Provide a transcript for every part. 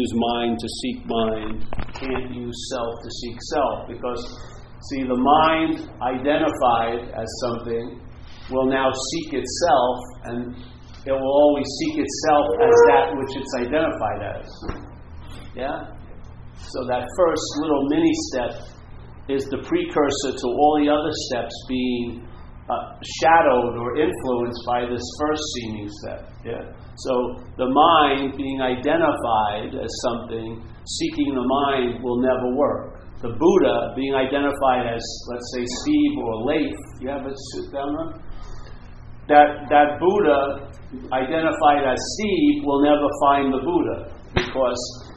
use mind to seek mind, can't use self to seek self. Because, see, the mind identified as something will now seek itself, and it will always seek itself as that which it's identified as. Yeah? So that first little mini step is the precursor to all the other steps being uh, shadowed or influenced by this first seeming step. Yeah? So the mind being identified as something, seeking the mind will never work. The Buddha being identified as, let's say, Steve or Leif, you have down on? That, that Buddha identified as Steve will never find the Buddha because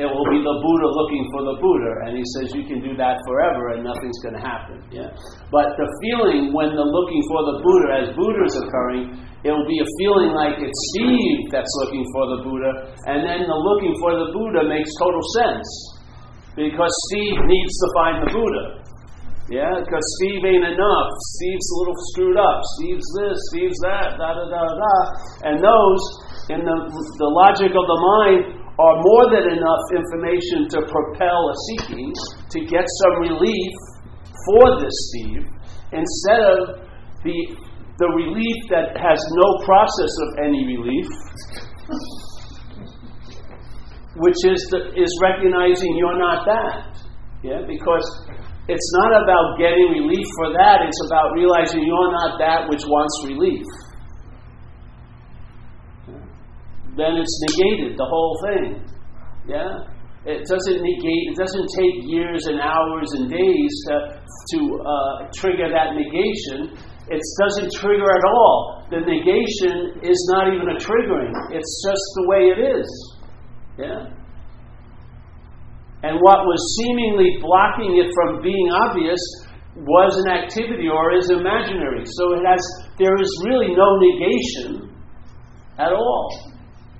it will be the Buddha looking for the Buddha. And he says you can do that forever and nothing's going to happen. Yeah? But the feeling when the looking for the Buddha as Buddha is occurring It'll be a feeling like it's Steve that's looking for the Buddha, and then the looking for the Buddha makes total sense because Steve needs to find the Buddha. Yeah, because Steve ain't enough. Steve's a little screwed up. Steve's this, Steve's that, da da da da. And those, in the, the logic of the mind, are more than enough information to propel a seeking, to get some relief for this Steve, instead of the the relief that has no process of any relief, which is, the, is recognizing you're not that. Yeah, because it's not about getting relief for that, it's about realizing you're not that which wants relief. Then it's negated, the whole thing. Yeah? It doesn't negate, it doesn't take years and hours and days to, to uh, trigger that negation it doesn't trigger at all. The negation is not even a triggering, it's just the way it is. Yeah? And what was seemingly blocking it from being obvious was an activity or is imaginary. So it has there is really no negation at all.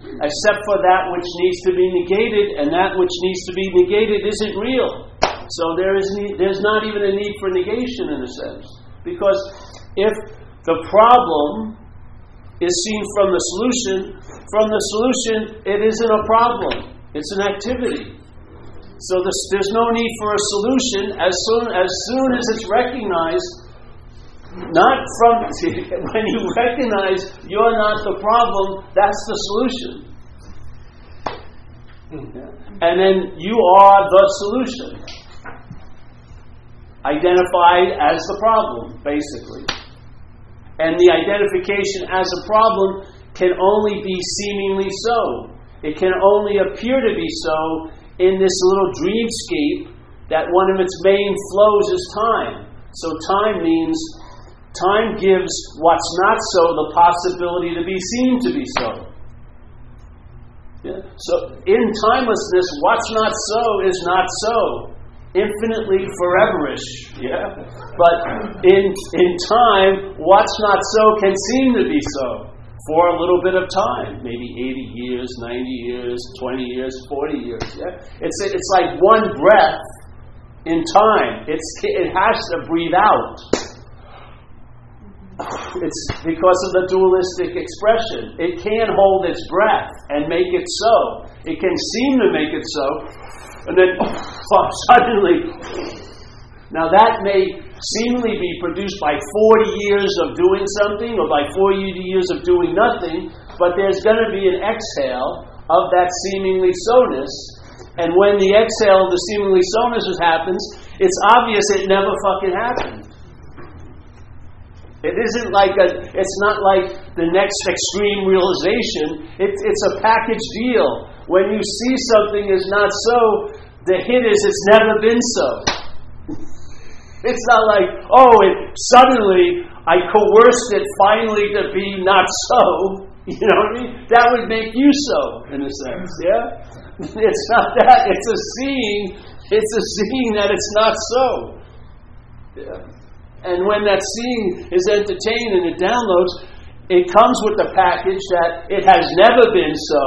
Except for that which needs to be negated, and that which needs to be negated isn't real. So there is there's not even a need for negation in a sense. Because if the problem is seen from the solution, from the solution, it isn't a problem, it's an activity. So this, there's no need for a solution as soon as, soon as it's recognized. Not from when you recognize you're not the problem, that's the solution. Hmm. And then you are the solution. Identified as the problem, basically and the identification as a problem can only be seemingly so. It can only appear to be so in this little dreamscape that one of its main flows is time. So time means time gives what's not so the possibility to be seen to be so. Yeah? So in timelessness, what's not so is not so infinitely foreverish, yeah? But in, in time, what's not so can seem to be so for a little bit of time, maybe 80 years, 90 years, 20 years, 40 years, yeah? It's, it's like one breath in time. It's, it has to breathe out. It's because of the dualistic expression. It can't hold its breath and make it so. It can seem to make it so, and then oh, suddenly, now that may seemingly be produced by 40 years of doing something or by 40 years of doing nothing, but there's going to be an exhale of that seemingly soness. And when the exhale of the seemingly soness happens, it's obvious it never fucking happened. It isn't like a, it's not like the next extreme realization. It, it's a package deal. When you see something is not so, the hit is it's never been so. it's not like, oh, it, suddenly I coerced it finally to be not so. You know what I mean? That would make you so, in a sense, yeah? It's not that. It's a seeing. It's a seeing that it's not so. Yeah. And when that seeing is entertained and it downloads, it comes with the package that it has never been so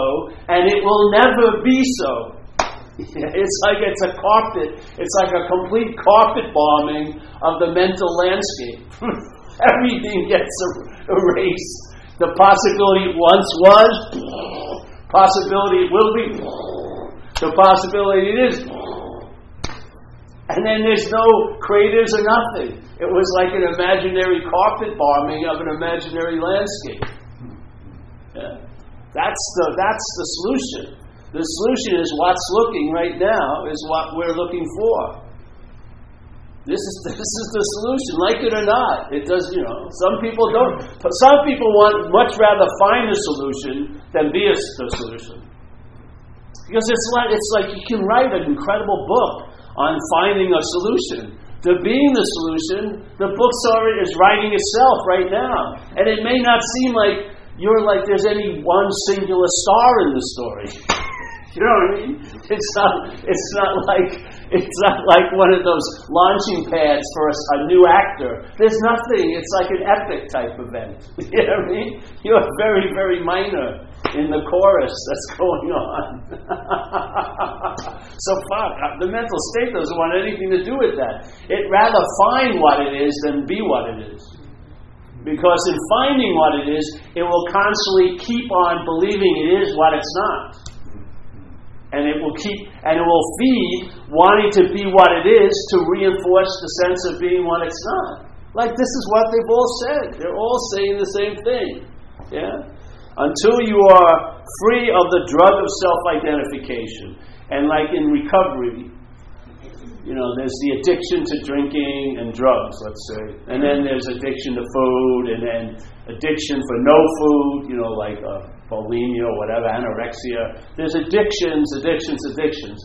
and it will never be so. It's like it's a carpet, it's like a complete carpet bombing of the mental landscape. Everything gets er-, erased. The possibility once was, possibility will be, the possibility it is. And then there's no craters or nothing. It was like an imaginary carpet bombing of an imaginary landscape. Yeah. That's the that's the solution. The solution is what's looking right now is what we're looking for. This is this is the solution, like it or not. It does, you know. Some people don't. Some people want much rather find a solution than be a, the solution. Because it's like it's like you can write an incredible book on finding a solution. To being the solution, the book already is writing itself right now. And it may not seem like you're like there's any one singular star in the story. you know what I mean? It's not it's not like it's not like one of those launching pads for a, a new actor. There's nothing. It's like an epic type event. You know what I mean? You're very, very minor in the chorus that's going on. so fuck, uh, the mental state doesn't want anything to do with that. It rather find what it is than be what it is. Because in finding what it is, it will constantly keep on believing it is what it's not. And it will keep and it will feed wanting to be what it is to reinforce the sense of being what it's not. Like this is what they've all said. They're all saying the same thing. Yeah? Until you are free of the drug of self identification. And like in recovery, you know, there's the addiction to drinking and drugs, let's say. And then there's addiction to food, and then addiction for no food, you know, like uh, bulimia or whatever, anorexia. There's addictions, addictions, addictions.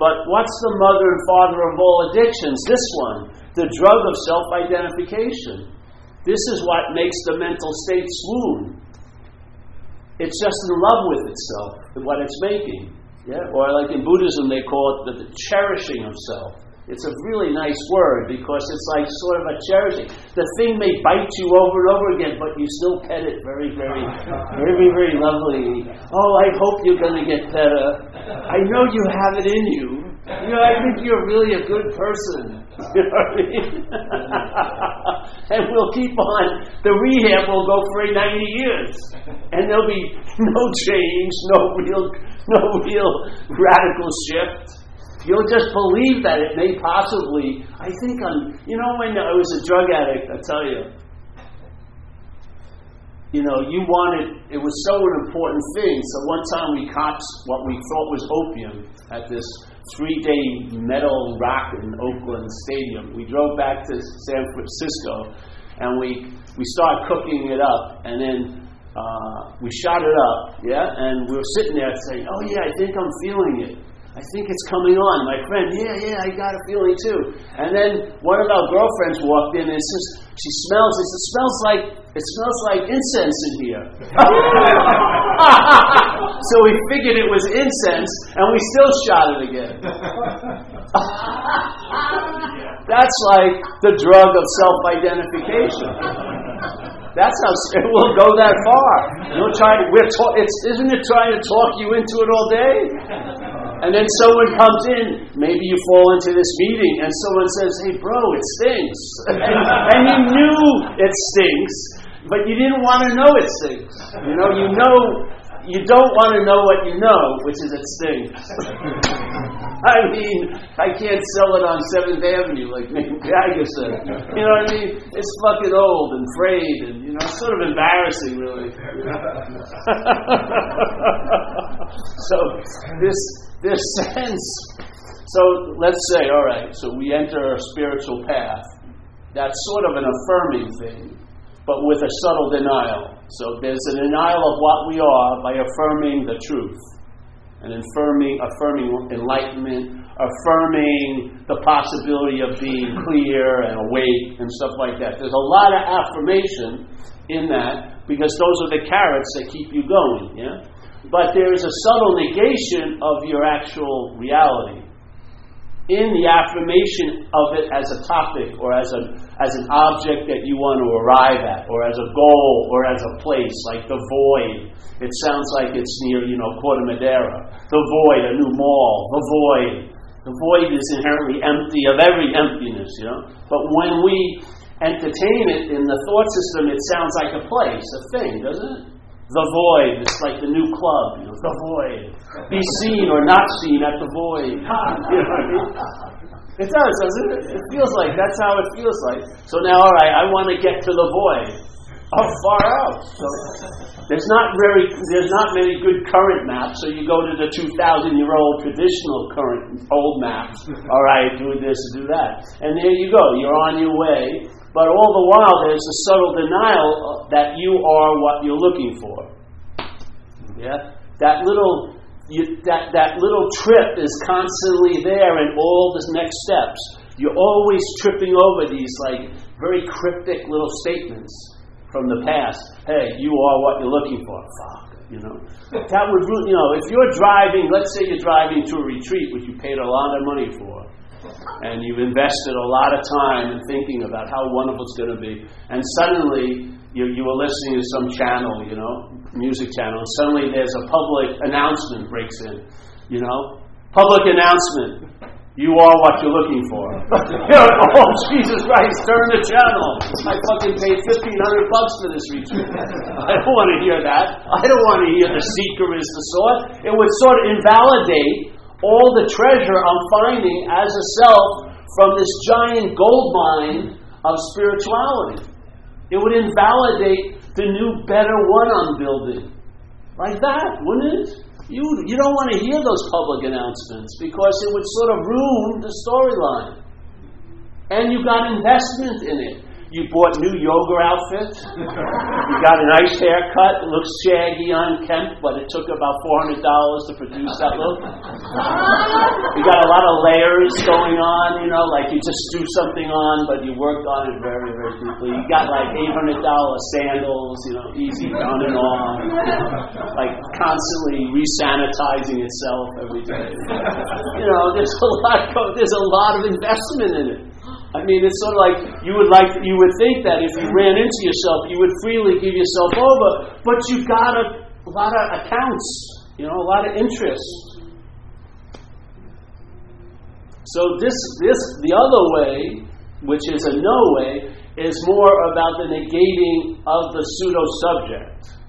But what's the mother and father of all addictions? This one, the drug of self identification. This is what makes the mental state swoon. It's just in love with itself, what it's making. Yeah? Or like in Buddhism, they call it the, the cherishing of self. It's a really nice word because it's like sort of a cherishing. The thing may bite you over and over again, but you still pet it very, very, very, very lovely. Oh, I hope you're going to get better. I know you have it in you. You know, I think you're really a good person. You know what I mean? and we'll keep on. The rehab will go for 90 years, and there'll be no change, no real, no real radical shift. You'll just believe that it may possibly. I think on, you know, when I was a drug addict, I tell you, you know, you wanted, it was so an important thing. So one time we copped what we thought was opium at this three day metal rock in Oakland Stadium. We drove back to San Francisco and we, we started cooking it up and then uh, we shot it up, yeah, and we were sitting there saying, Oh, yeah, I think I'm feeling it. I think it's coming on. My friend, yeah, yeah, I got a feeling too. And then one of our girlfriends walked in and says, she smells it. Smells like it smells like incense in here. so we figured it was incense, and we still shot it again. That's like the drug of self-identification. That's how it will go that far. You'll try to. We're ta- it's, isn't it trying to talk you into it all day? And then someone comes in, maybe you fall into this meeting, and someone says, Hey, bro, it stinks. and, you knew it stinks, but you didn't want to know it stinks. You know, you know, you don't want to know what you know, which is it stinks. I mean, I can't sell it on 7th Avenue like Jagger said. You know what I mean? It's fucking old and frayed and, you know, sort of embarrassing, really. so, this this sense. So let's say, all right, so we enter a spiritual path. That's sort of an affirming thing, but with a subtle denial. So there's a denial of what we are by affirming the truth, and affirming, affirming enlightenment, affirming the possibility of being clear and awake and stuff like that. There's a lot of affirmation in that because those are the carrots that keep you going. Yeah but there is a subtle negation of your actual reality in the affirmation of it as a topic or as, a, as an object that you want to arrive at or as a goal or as a place like the void. It sounds like it's near you know Corte Madera. The void a new mall. The void. The void is inherently empty of every emptiness you know? But when we entertain it in the thought system it sounds like a place a thing doesn't it The Void. It's like the new club, you know, The Void. Be seen or not seen at the Void. You know what I mean? It does, doesn't it? It feels like that's how it feels like. So now, all right, I want to get to the void. Oh, far out. So there's not very, there's not many good current maps. So you go to the 2,000 year old traditional current old maps. All right, do this, do that, and there you go. You're on your way. But all the while, there's a subtle denial that you are what you're looking for. Yeah, that little you, that, that little trip is constantly there in all the next steps. You're always tripping over these like very cryptic little statements from the past. Hey, you are what you're looking for. Fuck, you know. That would, you know, if you're driving, let's say you're driving to a retreat, which you paid a lot of money for, and you've invested a lot of time in thinking about how wonderful it's going to be, and suddenly you, you were listening to some channel, you know, music channel, and suddenly there's a public announcement breaks in, you know, public announcement you are what you're looking for. oh, Jesus Christ, turn the channel. I fucking paid 1500 bucks for this retreat. I don't want to hear that. I don't want to hear the seeker is the source. It would sort of invalidate all the treasure I'm finding as a self from this giant gold mine of spirituality. It would invalidate the new, better one I'm building. Like that, wouldn't it? You, you don't want to hear those public announcements because it would sort of ruin the storyline. And you got investment in it. You bought new yoga outfits. you got a nice haircut. It looks shaggy, unkempt, but it took about $400 to produce that look. you got a lot of layers going on, you know, like you just do something on, but you worked on it very, very deeply. You got like $800 sandals, you know, easy on and off. Like constantly resanitizing itself every day. You know, there's a lot, of, there's a lot of investment in it. I mean, it's sort of like you would like you would think that if you ran into yourself, you would freely give yourself over, but you've got a, a lot of accounts, you know, a lot of interest. So this this the other way, which is a no way, is more about the negating of the pseudo subject.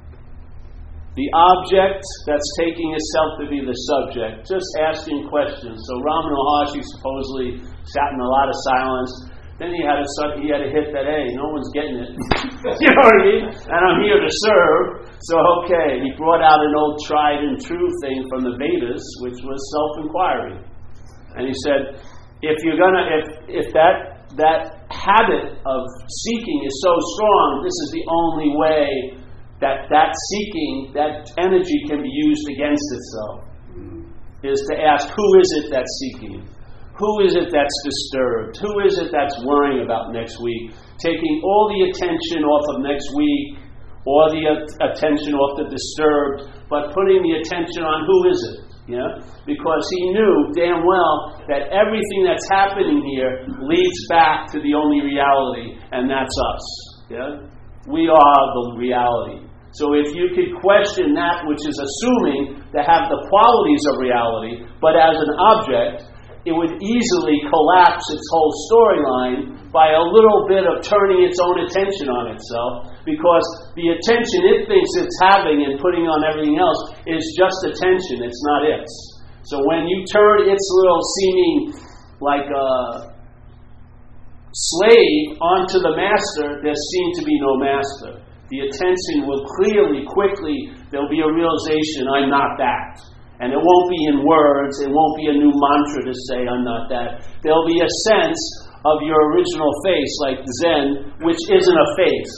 The object that's taking itself to be the subject, just asking questions. So Ramana Maharshi supposedly sat in a lot of silence. Then he had a he had a hit that hey, no one's getting it. you know what I mean? And I'm here to serve. So okay, he brought out an old tried and true thing from the Vedas, which was self-inquiry. And he said, if you're gonna if if that that habit of seeking is so strong, this is the only way that that seeking, that energy can be used against itself. Is to ask, who is it that's seeking? Who is it that's disturbed? Who is it that's worrying about next week? Taking all the attention off of next week or the attention off the disturbed, but putting the attention on who is it? Yeah? Because he knew damn well that everything that's happening here leads back to the only reality, and that's us. Yeah? We are the reality. So if you could question that which is assuming to have the qualities of reality, but as an object, it would easily collapse its whole storyline by a little bit of turning its own attention on itself because the attention it thinks it's having and putting on everything else is just attention, it's not its. So when you turn its little seeming like a slave onto the master, there seems to be no master. The attention will clearly, quickly, there'll be a realization I'm not that. And it won't be in words, it won't be a new mantra to say, I'm not that. There'll be a sense of your original face, like Zen, which isn't a face.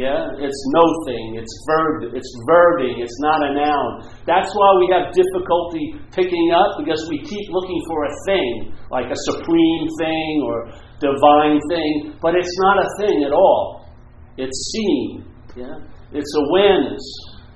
Yeah? It's no thing. It's verb it's verbing, it's not a noun. That's why we have difficulty picking up because we keep looking for a thing, like a supreme thing or divine thing, but it's not a thing at all. It's seeing. Yeah? It's awareness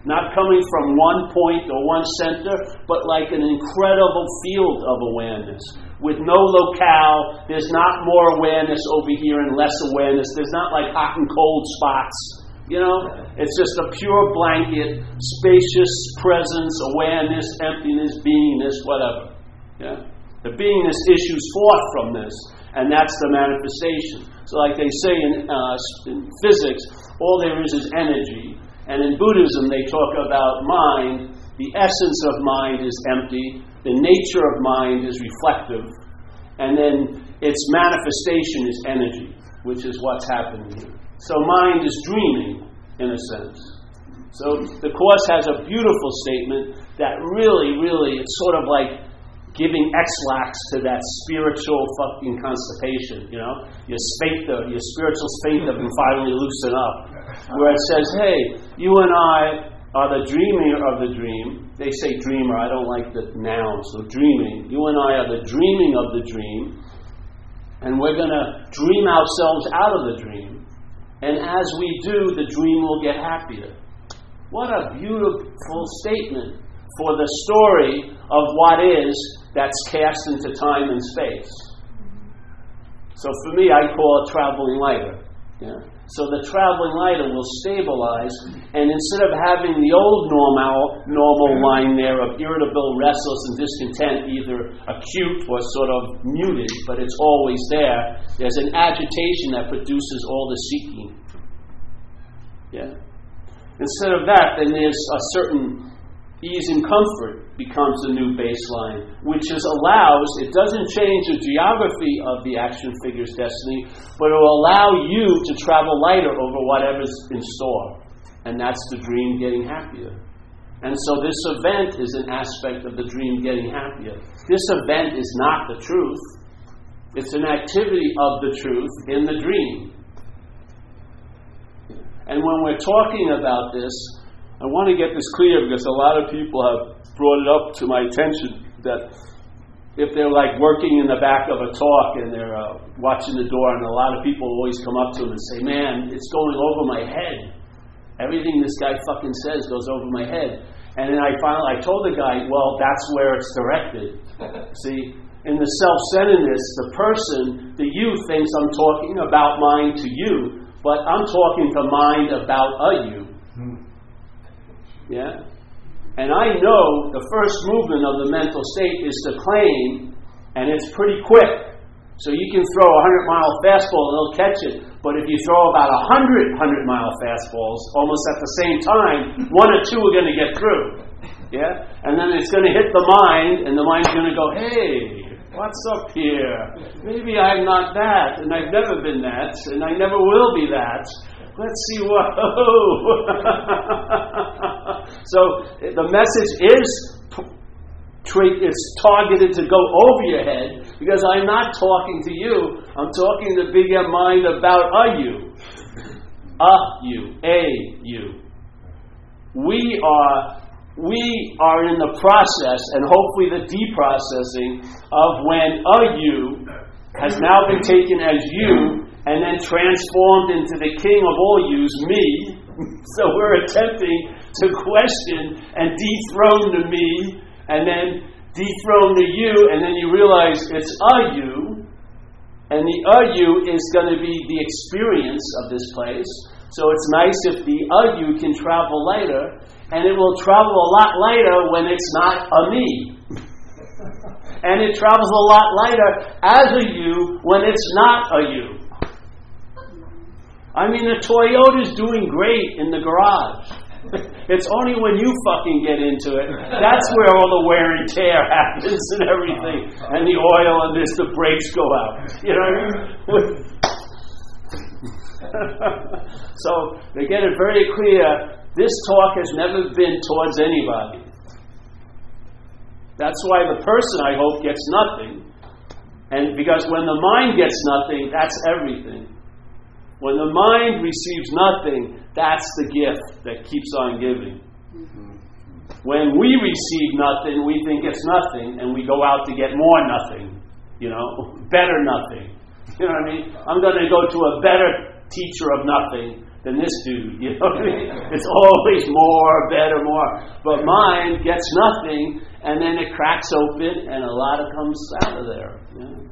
not coming from one point or one center, but like an incredible field of awareness. With no locale, there's not more awareness over here and less awareness. There's not like hot and cold spots. You know, it's just a pure blanket, spacious presence, awareness, emptiness, beingness, whatever. Yeah? The beingness issues forth from this, and that's the manifestation. So, like they say in, uh, in physics, all there is is energy And in Buddhism, they talk about mind. The essence of mind is empty, the nature of mind is reflective, and then its manifestation is energy, which is what's happening here. So mind is dreaming, in a sense. So the Course has a beautiful statement that really, really, it's sort of like giving Ex-Lax to that spiritual fucking constipation, you know? Your sphincter, your spiritual sphincter can finally loosen up. Where it says, hey, you and I are the dreamer of the dream. They say dreamer, I don't like the noun, so dreaming. You and I are the dreaming of the dream, and we're going to dream ourselves out of the dream. And as we do, the dream will get happier. What a beautiful statement for the story of what is that's cast into time and space. So for me, I call it traveling lighter. Yeah? So the traveling lighter will stabilize, and instead of having the old normal normal line there of irritable, restless, and discontent, either acute or sort of muted, but it's always there, there's an agitation that produces all the seeking. Yeah. Instead of that, then there's a certain ease and comfort becomes the new baseline, which is allows, it doesn't change the geography of the action figure's destiny, but it will allow you to travel lighter over whatever's in store. And that's the dream getting happier. And so this event is an aspect of the dream getting happier. This event is not the truth. It's an activity of the truth in the dream. And when we're talking about this, I want to get this clear because a lot of people have brought it up to my attention that if they're like working in the back of a talk and they're uh, watching the door, and a lot of people always come up to them and say, Man, it's going over my head. Everything this guy fucking says goes over my head. And then I finally, I told the guy, Well, that's where it's directed. See, in the self centeredness, the person, the you, thinks I'm talking about mind to you, but I'm talking to mind about a you. Yeah? And I know the first movement of the mental state is to claim, and it's pretty quick. So you can throw a 100 mile fastball and it'll catch it. But if you throw about a 100 100 mile fastballs almost at the same time, one or two are going to get through. Yeah? And then it's going to hit the mind, and the mind's going to go, hey, What's up here? Maybe I'm not that, and I've never been that, and I never will be that. Let's see what. so the message is it's targeted to go over your head because I'm not talking to you. I'm talking to bigger mind about a you, a you, a you. We are we are in the process and hopefully the deprocessing of when a you has now been taken as you and then transformed into the king of all yous, me. so we're attempting to question and dethrone the me and then dethrone the you, and then you realize it's a you, and the a you is going to be the experience of this place. So it's nice if the a you can travel later and it will travel a lot lighter when it's not a me. and it travels a lot lighter as a you when it's not a you. I mean, the Toyota's doing great in the garage. it's only when you fucking get into it. That's where all the wear and tear happens and everything. And the oil and this, the brakes go out. You know what I mean? so they get it very clear this talk has never been towards anybody. That's why the person, I hope, gets nothing. And because when the mind gets nothing, that's everything. When the mind receives nothing, that's the gift that keeps on giving. When we receive nothing, we think it's nothing, and we go out to get more nothing. You know, better nothing. You know what I mean? I'm going to go to a better teacher of nothing than this dude. You know what I mean? It's always more, better, more. But mine gets nothing, and then it cracks open, and a lot of comes out of there. You know?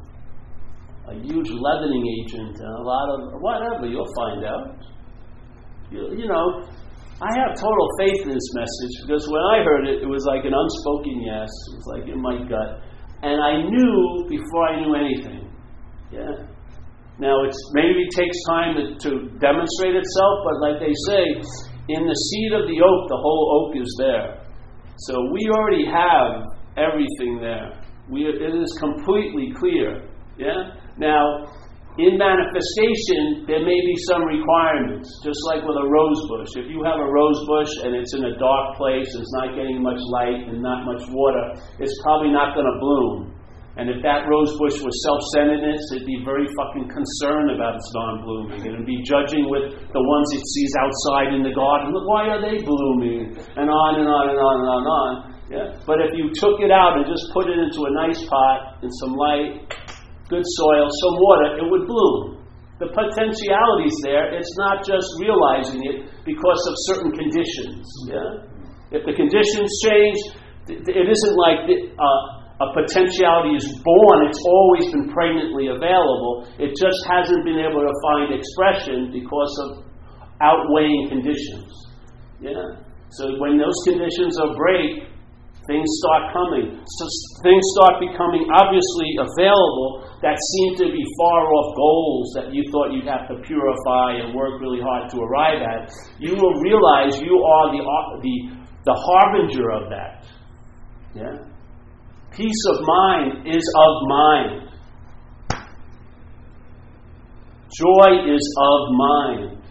A huge leavening agent, and a lot of whatever. You'll find out. You, you know, I have total faith in this message because when I heard it, it was like an unspoken yes. It was like in my gut, and I knew before I knew anything. Yeah. Now, it's maybe takes time to, to demonstrate itself, but like they say, in the seed of the oak, the whole oak is there. So we already have everything there. We, it is completely clear. Yeah? Now, in manifestation, there may be some requirements, just like with a rose bush. If you have a rose bush and it's in a dark place, it's not getting much light and not much water, it's probably not going to bloom. And if that rose bush was self centeredness, it'd be very fucking concerned about its non blooming. And it'd be judging with the ones it sees outside in the garden. Look, why are they blooming? And on and on and on and on and on. Yeah? But if you took it out and just put it into a nice pot in some light, good soil, some water, it would bloom. The potentiality is there. It's not just realizing it because of certain conditions. Yeah? If the conditions change, it isn't like uh, a potentiality is born, it's always been pregnantly available. It just hasn't been able to find expression because of outweighing conditions. Yeah? So when those conditions are break, things start coming. So things start becoming obviously available that seem to be far off goals that you thought you'd have to purify and work really hard to arrive at. You will realize you are the, uh, the, the harbinger of that. Yeah? Peace of mind is of mind. Joy is of mind.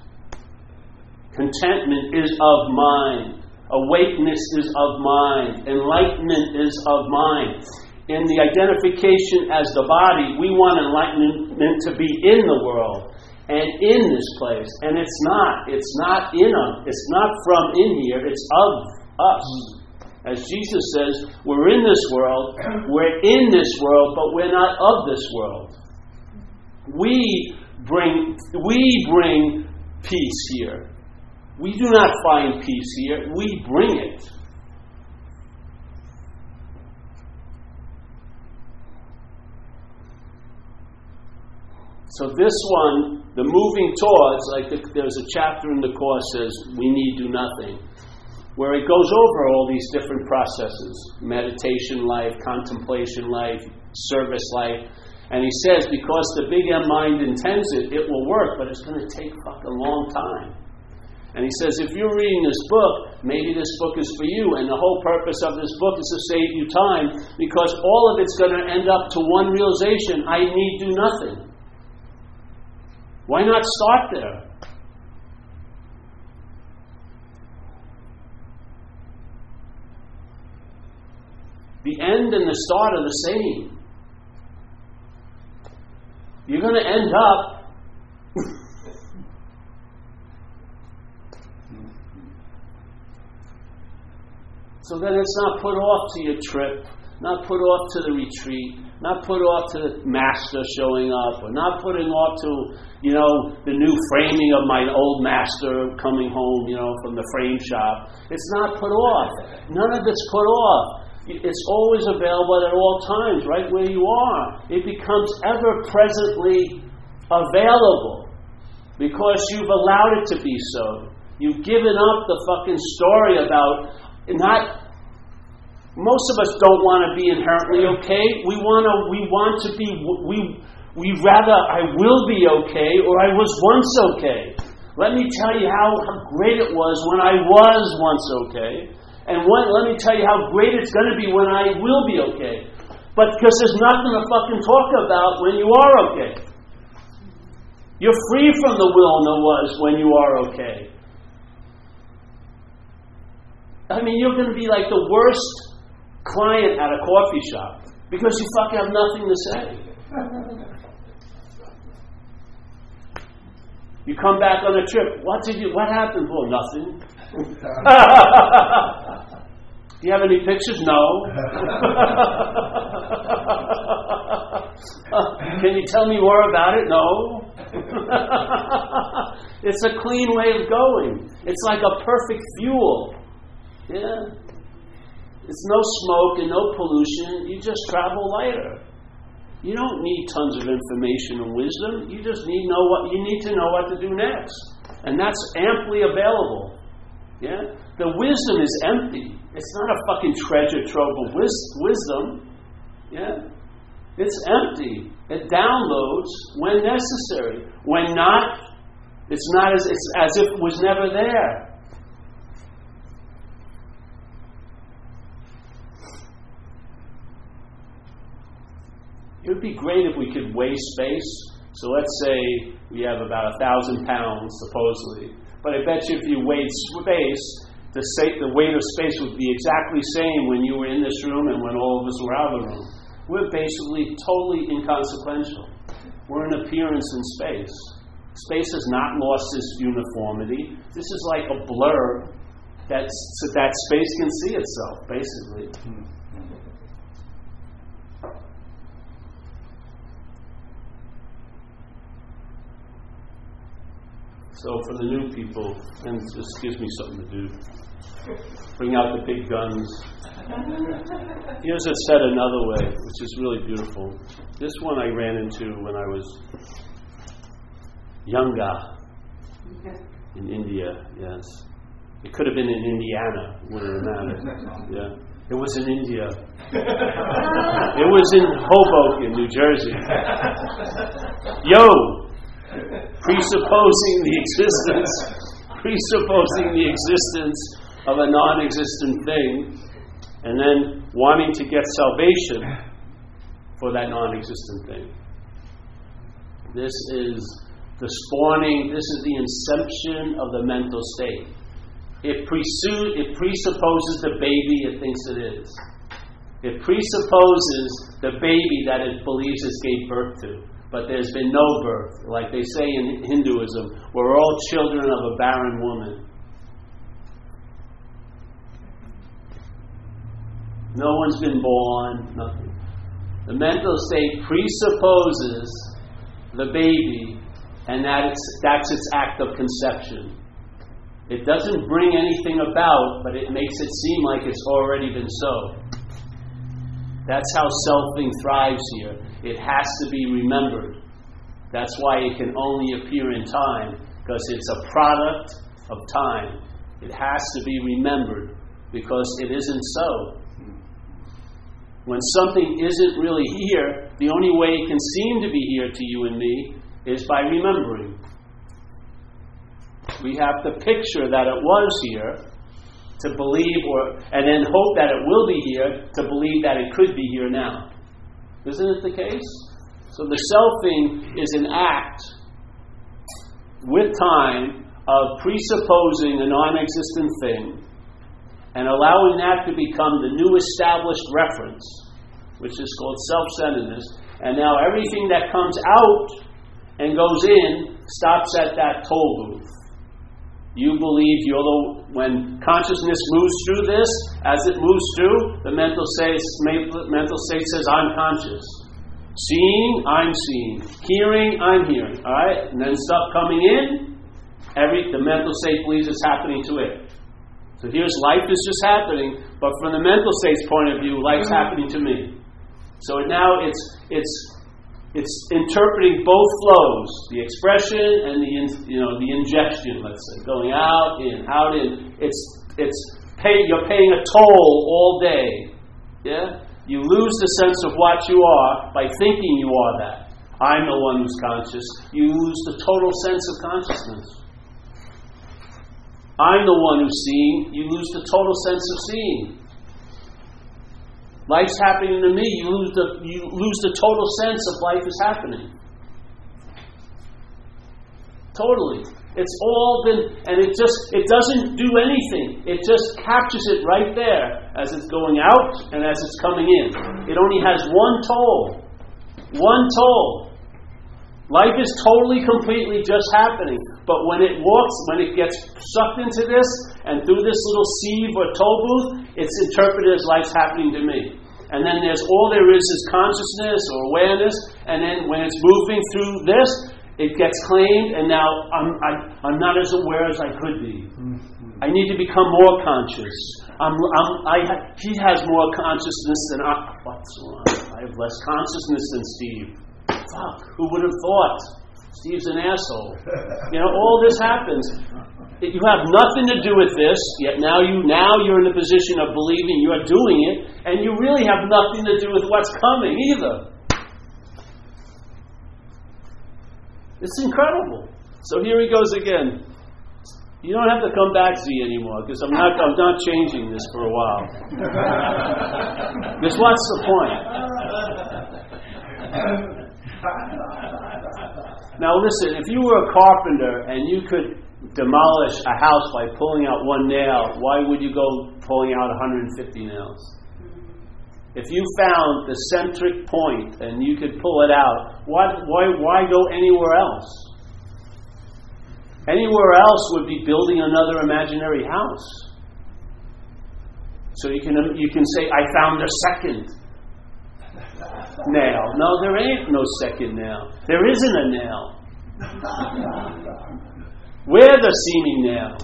Contentment is of mind. Awakeness is of mind. Enlightenment is of mind. In the identification as the body, we want enlightenment to be in the world and in this place. And it's not. It's not in us. It's not from in here. It's of us. As Jesus says, we're in this world, we're in this world, but we're not of this world. We bring, we bring peace here. We do not find peace here, we bring it. So this one, the moving towards, like the, there's a chapter in the course says, we need do nothing, where it goes over all these different processes: meditation life, contemplation life, service life, and he says because the big M mind intends it, it will work, but it's going to take fucking long time. And he says, if you're reading this book, maybe this book is for you. And the whole purpose of this book is to save you time because all of it's going to end up to one realization I need do nothing. Why not start there? The end and the start are the same. You're going to end up So then it's not put off to your trip, not put off to the retreat, not put off to the master showing up, or not putting off to, you know, the new framing of my old master coming home, you know, from the frame shop. It's not put off. None of it's put off. It's always available at all times, right where you are. It becomes ever presently available because you've allowed it to be so. You've given up the fucking story about not most of us don't want to be inherently okay. We want to we want to be we we rather I will be okay or I was once okay. Let me tell you how, how great it was when I was once okay. And when, let me tell you how great it's going to be when I will be okay. But because there's nothing to fucking talk about when you are okay. You're free from the will and the was when you are okay. I mean, you're going to be like the worst client at a coffee shop because you fucking have nothing to say. You come back on a trip. What did you? What happened? Well, nothing. Do you have any pictures? No. Can you tell me more about it? No. it's a clean way of going. It's like a perfect fuel. Yeah. It's no smoke and no pollution. You just travel lighter. You don't need tons of information and wisdom. You just need know what you need to know what to do next. And that's amply available. Yeah? The wisdom is empty. It's not a fucking treasure trove of wis- wisdom. Yeah? It's empty. It downloads when necessary. When not, it's not as, it's as if it was never there. It would be great if we could weigh space. So let's say we have about a thousand pounds, supposedly. But I bet you if you weighed space, the, the weight of space would be exactly the same when you were in this room and when all of us were out of the room. We're basically totally inconsequential. We're an appearance in space. Space has not lost its uniformity. This is like a blur that, that space can see itself, basically. Hmm. So for the new people, and this gives me something to do. Bring out the big guns. Here's it said another way, which is really beautiful. This one I ran into when I was younger in India, yes. It could have been in Indiana, wouldn't have mattered. Yeah. It was in India. it was in Hoboken, New Jersey. Yo! Presupposing the existence, presupposing the existence of a non existent thing, and then wanting to get salvation for that non existent thing. This is the spawning, this is the inception of the mental state. It, presu- it presupposes the baby it thinks it is. It presupposes the baby that it believes it gave birth to. But there's been no birth. Like they say in Hinduism, we're all children of a barren woman. No one's been born, nothing. The mental state presupposes the baby, and that it's, that's its act of conception. It doesn't bring anything about, but it makes it seem like it's already been so. That's how selfing thrives here. It has to be remembered. That's why it can only appear in time, because it's a product of time. It has to be remembered, because it isn't so. When something isn't really here, the only way it can seem to be here to you and me is by remembering. We have to picture that it was here to believe, or and then hope that it will be here to believe that it could be here now. Isn't it the case? So the selfing is an act with time of presupposing a non existent thing and allowing that to become the new established reference, which is called self centeredness. And now everything that comes out and goes in stops at that toll booth. You believe you're the, when consciousness moves through this, as it moves through, the mental state, mental state says, I'm conscious. Seeing, I'm seeing. Hearing, I'm hearing. All right? And then stuff coming in, every the mental state believes it's happening to it. So here's life is just happening, but from the mental state's point of view, life's mm-hmm. happening to me. So now it's it's it's interpreting both flows, the expression and the you know the ingestion. Let's say going out in, out in. It's it's pay, you're paying a toll all day. Yeah, you lose the sense of what you are by thinking you are that. I'm the one who's conscious. You lose the total sense of consciousness. I'm the one who's seeing. You lose the total sense of seeing. Life's happening to me, you lose the, you lose the total sense of life is happening. Totally. It's all been, and it just, it doesn't do anything. It just captures it right there as it's going out and as it's coming in. It only has one toll. One toll. Life is totally, completely just happening. But when it walks, when it gets sucked into this, and through this little sieve or toll booth, it's interpreted as life's happening to me. And then there's all there is is consciousness or awareness. And then when it's moving through this, it gets claimed, and now I'm, I, am not as aware as I could be. Mm-hmm. I need to become more conscious. I'm, I'm, I, he has more consciousness than I. What's wrong? I have less consciousness than Steve. Fuck, who would have thought? Steve's an asshole. You know, all this happens. You have nothing to do with this, yet now you now you're in the position of believing you're doing it, and you really have nothing to do with what's coming either. It's incredible. So here he goes again. You don't have to come back, Z, anymore, because I'm not, I'm not changing this for a while. Because what's the point? now listen, if you were a carpenter and you could demolish a house by pulling out one nail, why would you go pulling out 150 nails? If you found the centric point and you could pull it out, why, why, why go anywhere else? Anywhere else would be building another imaginary house. So you can, you can say, I found a second nail. No, there ain't no second nail. There isn't a nail. We're the seeming nail.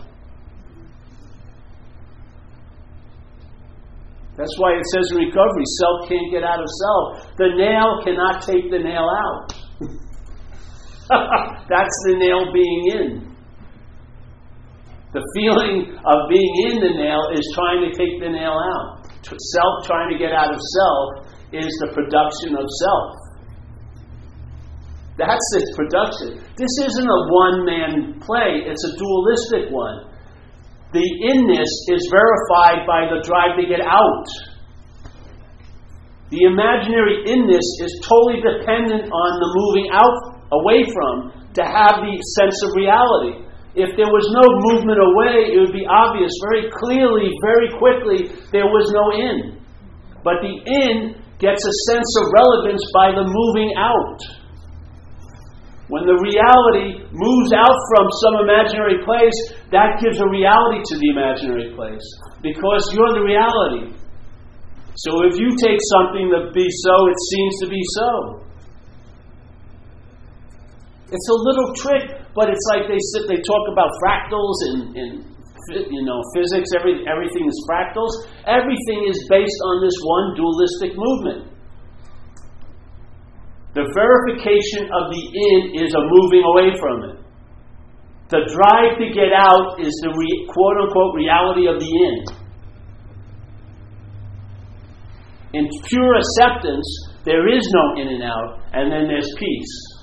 That's why it says in recovery, self can't get out of self. The nail cannot take the nail out. That's the nail being in. The feeling of being in the nail is trying to take the nail out. Self trying to get out of self is the production of self. That's its production. This isn't a one man play, it's a dualistic one. The inness is verified by the drive to get out. The imaginary inness is totally dependent on the moving out, away from, to have the sense of reality. If there was no movement away, it would be obvious very clearly, very quickly, there was no in. But the in gets a sense of relevance by the moving out. When the reality moves out from some imaginary place, that gives a reality to the imaginary place because you're the reality. So if you take something to be so, it seems to be so. It's a little trick, but it's like they sit, they talk about fractals and, and you know physics. Every, everything is fractals. Everything is based on this one dualistic movement. The verification of the in is a moving away from it. The drive to get out is the re, quote unquote reality of the in. In pure acceptance, there is no in and out, and then there's peace.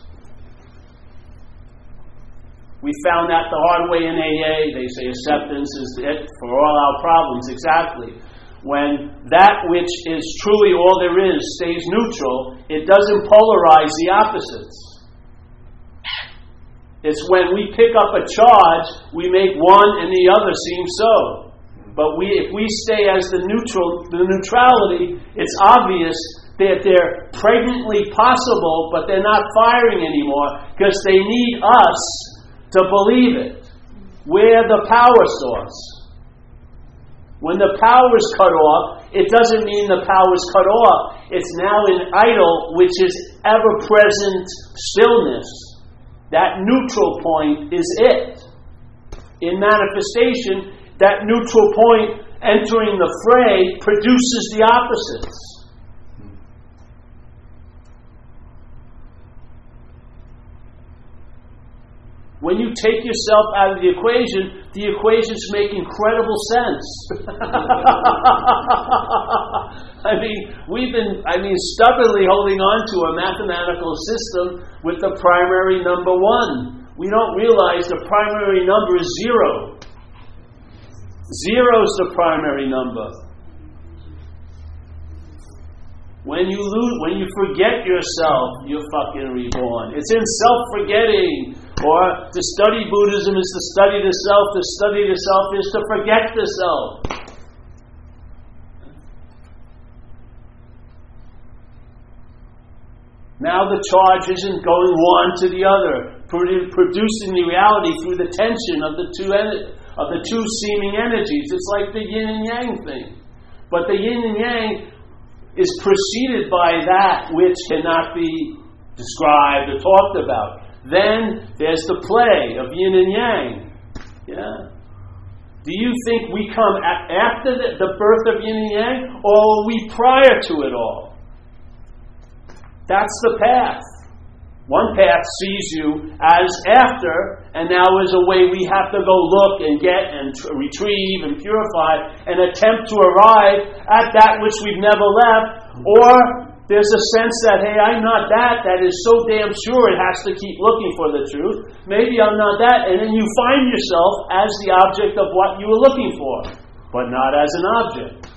We found that the hard way in AA. They say acceptance is it for all our problems. Exactly. When that which is truly all there is stays neutral, it doesn't polarize the opposites. It's when we pick up a charge, we make one and the other seem so. But we, if we stay as the neutral, the neutrality, it's obvious that they're pregnantly possible, but they're not firing anymore because they need us to believe it. We're the power source. When the power is cut off, it doesn't mean the power is cut off. It's now an idle which is ever present stillness. That neutral point is it. In manifestation, that neutral point entering the fray produces the opposites. When you take yourself out of the equation, the equations make incredible sense. I mean, we've been, I mean, stubbornly holding on to a mathematical system with the primary number one. We don't realize the primary number is zero. Zero is the primary number. When you lose, when you forget yourself, you're fucking reborn. It's in self-forgetting. Or to study Buddhism is to study the self. To study the self is to forget the self. Now the charge isn't going one to the other, producing the reality through the tension of the two en- of the two seeming energies. It's like the yin and yang thing. But the yin and yang is preceded by that which cannot be described or talked about. Then there's the play of yin and yang. Yeah. Do you think we come after the, the birth of yin and yang, or are we prior to it all? That's the path. One path sees you as after, and now is a way we have to go look and get and retrieve and purify and attempt to arrive at that which we've never left, or there's a sense that, hey, I'm not that, that is so damn sure it has to keep looking for the truth. Maybe I'm not that, and then you find yourself as the object of what you were looking for, but not as an object.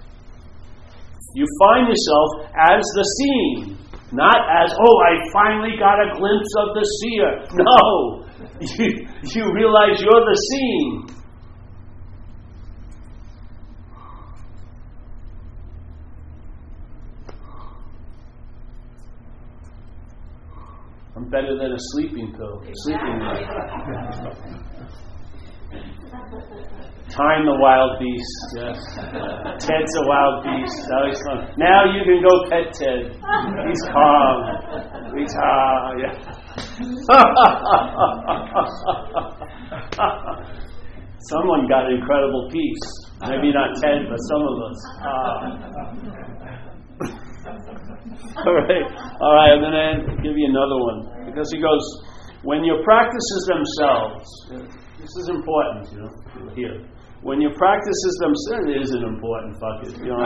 You find yourself as the seen. Not as, oh, I finally got a glimpse of the seer. No. You, you realize you're the seeing. I'm better than a sleeping pill. Sleeping Time the wild beast. Yes. Ted's a wild beast. Calm. Now you can go pet Ted. He's calm. He's ah yeah. Someone got incredible peace. Maybe not Ted, but some of us. Ah. All right. All right, I'm going to give you another one. Because he goes, when your practices themselves, this is important, you know, here. When your practices themselves, it isn't important, fuck it. You know,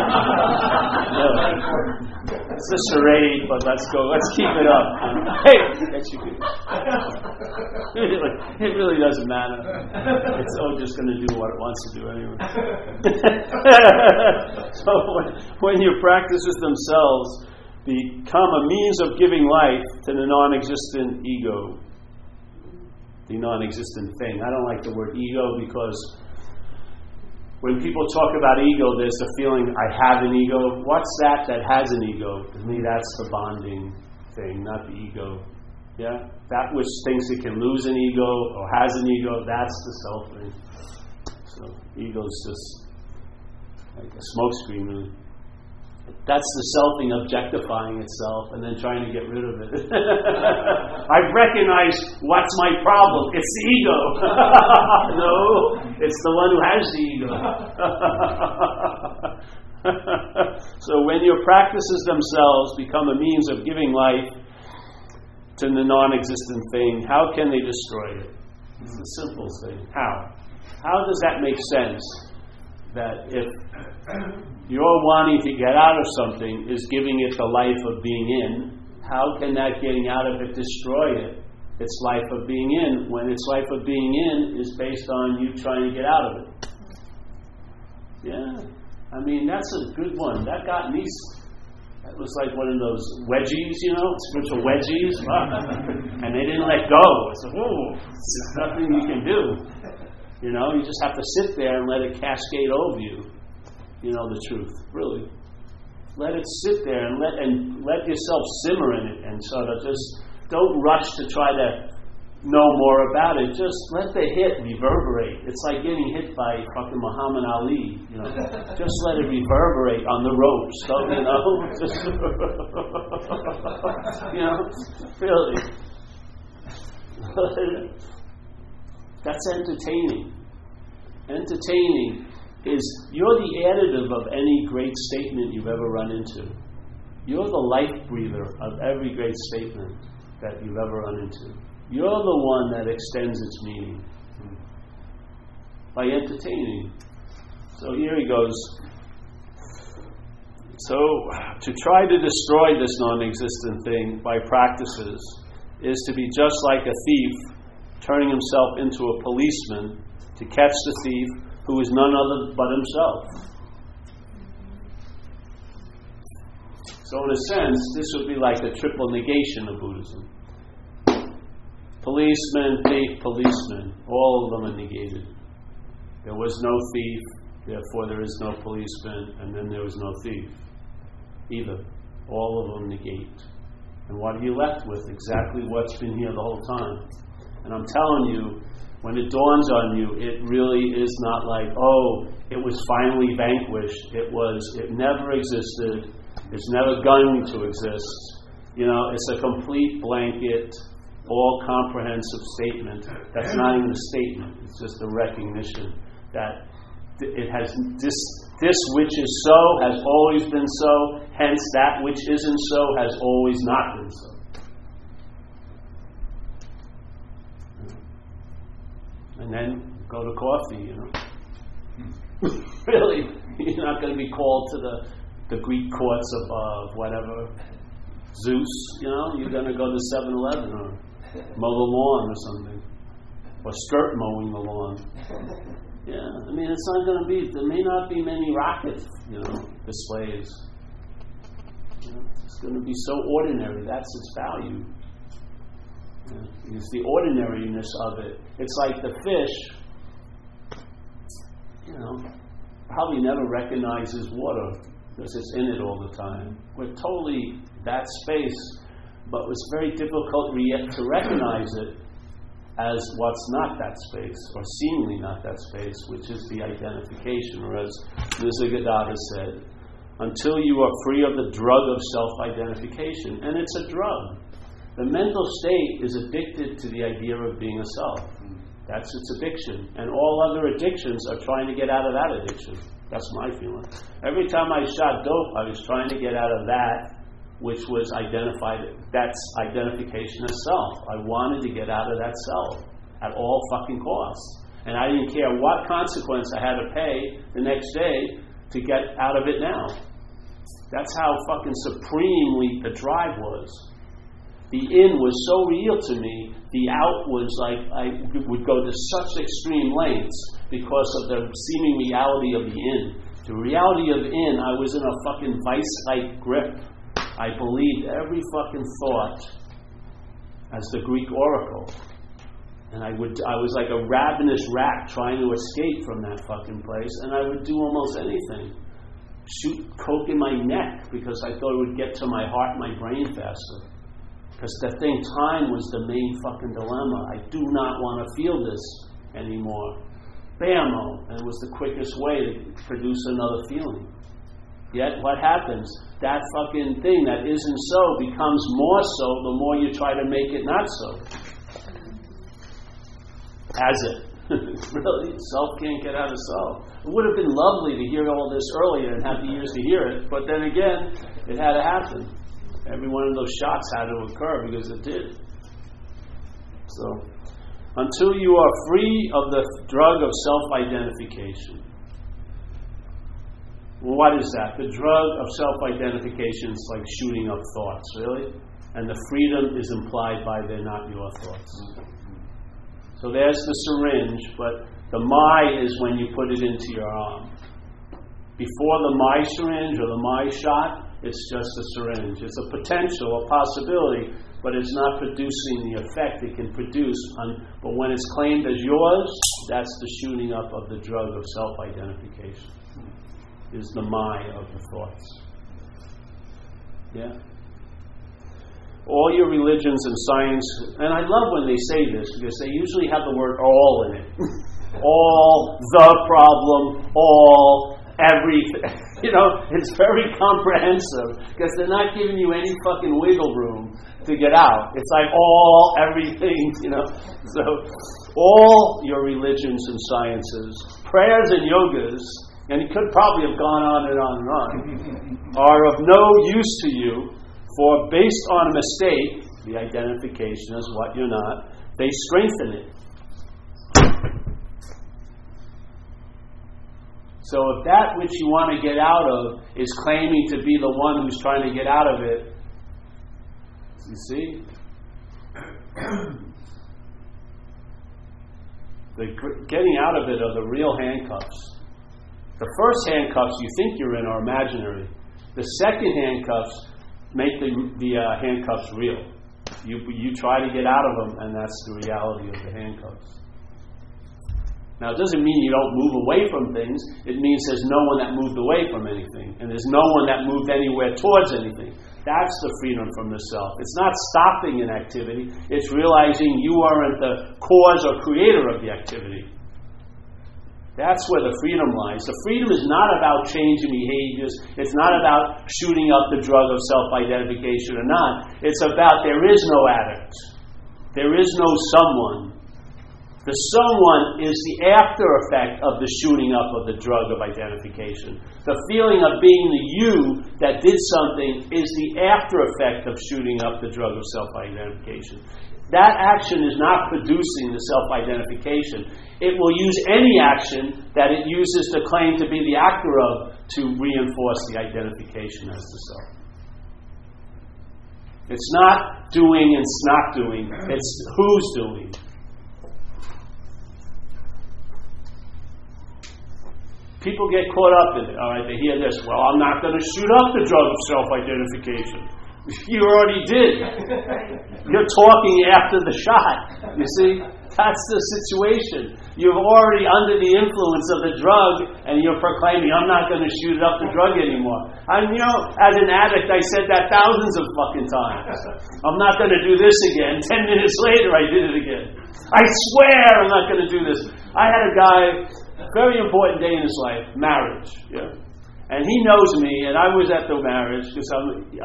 it's a charade, but let's go, let's keep it up. Hey, it really doesn't matter. It's all just going to do what it wants to do anyway. so when, when your practices themselves become a means of giving life to the non existent ego, the non existent thing. I don't like the word ego because when people talk about ego, there's the feeling I have an ego. What's that that has an ego? To me, that's the bonding thing, not the ego. Yeah? That which thinks it can lose an ego or has an ego, that's the self thing. So, ego is just like a smokescreen, really. That's the selfing objectifying itself and then trying to get rid of it. I've recognized what's my problem. It's the ego. no, it's the one who has the ego. so when your practices themselves become a means of giving life to the non existent thing, how can they destroy it? It's a simple thing. How? How does that make sense? That if you're wanting to get out of something is giving it the life of being in. How can that getting out of it destroy it? Its life of being in, when its life of being in is based on you trying to get out of it. Yeah. I mean, that's a good one. That got me. That was like one of those wedgies, you know, spiritual wedgies. and they didn't let go. It's like, whoa, there's nothing you can do. You know, you just have to sit there and let it cascade over you you know the truth, really. Let it sit there and let and let yourself simmer in it and sort of just don't rush to try to know more about it. Just let the hit reverberate. It's like getting hit by fucking Muhammad Ali. You know, just let it reverberate on the ropes. Don't you know? you know, really. That's entertaining. Entertaining is you're the additive of any great statement you've ever run into. You're the life breather of every great statement that you've ever run into. You're the one that extends its meaning by entertaining. So here he goes. So, to try to destroy this non existent thing by practices is to be just like a thief turning himself into a policeman to catch the thief who is none other but himself. So, in a sense, this would be like the triple negation of Buddhism. Policeman, thief, policeman, all of them are negated. There was no thief, therefore there is no policeman, and then there was no thief. Either. All of them negate. And what are you left with? Exactly what's been here the whole time. And I'm telling you, when it dawns on you, it really is not like, oh, it was finally vanquished. It was, it never existed. It's never going to exist. You know, it's a complete blanket, all comprehensive statement. That's not even a statement, it's just a recognition that it has this, this which is so has always been so, hence that which isn't so has always not been so. And then go to coffee, you know. really, you're not going to be called to the, the Greek courts of whatever, Zeus, you know. You're going to go to 7 Eleven or mow the lawn or something, or skirt mowing the lawn. Yeah, I mean, it's not going to be, there may not be many rockets, you know, displays. You know, it's going to be so ordinary. That's its value. It's the ordinariness of it. It's like the fish, you know, probably never recognizes water because it's in it all the time. We're totally that space, but it's very difficult to recognize it as what's not that space, or seemingly not that space, which is the identification, or as Nisargadatta said, until you are free of the drug of self identification. And it's a drug. The mental state is addicted to the idea of being a self. That's its addiction. And all other addictions are trying to get out of that addiction. That's my feeling. Every time I shot dope, I was trying to get out of that which was identified, that's identification of self. I wanted to get out of that self at all fucking costs. And I didn't care what consequence I had to pay the next day to get out of it now. That's how fucking supremely the drive was. The in was so real to me, the out was like I would go to such extreme lengths because of the seeming reality of the in. The reality of in, I was in a fucking vice like grip. I believed every fucking thought as the Greek oracle. And I would I was like a ravenous rat trying to escape from that fucking place, and I would do almost anything shoot coke in my neck because I thought it would get to my heart, my brain faster. Because the thing, time was the main fucking dilemma. I do not want to feel this anymore. Bammo! And it was the quickest way to produce another feeling. Yet, what happens? That fucking thing that isn't so becomes more so the more you try to make it not so. Has it? really, self can't get out of self. It would have been lovely to hear all this earlier and have the years to hear it, but then again, it had to happen. Every one of those shots had to occur because it did. So, until you are free of the drug of self identification. what is that? The drug of self identification is like shooting up thoughts, really? And the freedom is implied by they're not your thoughts. So there's the syringe, but the my is when you put it into your arm. Before the my syringe or the my shot, it's just a syringe. It's a potential, a possibility, but it's not producing the effect it can produce. On, but when it's claimed as yours, that's the shooting up of the drug of self identification, is the my of the thoughts. Yeah? all your religions and science, and I love when they say this because they usually have the word all in it. all, the problem, all, everything. You know, it's very comprehensive because they're not giving you any fucking wiggle room to get out. It's like all, everything, you know. So, all your religions and sciences, prayers and yogas, and it could probably have gone on and on and on, are of no use to you for based on a mistake, the identification as what you're not, they strengthen it. So if that which you want to get out of is claiming to be the one who's trying to get out of it, you see? the getting out of it are the real handcuffs. The first handcuffs you think you're in are imaginary. The second handcuffs make the, the uh, handcuffs real. You, you try to get out of them, and that's the reality of the handcuffs. Now, it doesn't mean you don't move away from things. It means there's no one that moved away from anything, and there's no one that moved anywhere towards anything. That's the freedom from the self. It's not stopping an activity, it's realizing you aren't the cause or creator of the activity. That's where the freedom lies. The freedom is not about changing behaviors. It's not about shooting up the drug of self identification or not. It's about there is no addict. There is no someone. The someone is the after effect of the shooting up of the drug of identification. The feeling of being the you that did something is the after effect of shooting up the drug of self identification. That action is not producing the self identification. It will use any action that it uses to claim to be the actor of to reinforce the identification as the self. It's not doing and it's not doing, it's who's doing. People get caught up in it. All right, they hear this. Well, I'm not going to shoot up the drug of self-identification. You already did. You're talking after the shot. You see, that's the situation. You're already under the influence of the drug, and you're proclaiming, "I'm not going to shoot up the drug anymore." And you know, as an addict, I said that thousands of fucking times. I'm not going to do this again. Ten minutes later, I did it again. I swear I'm not going to do this. I had a guy, very important day in his life, marriage. Yeah. And he knows me, and I was at the marriage because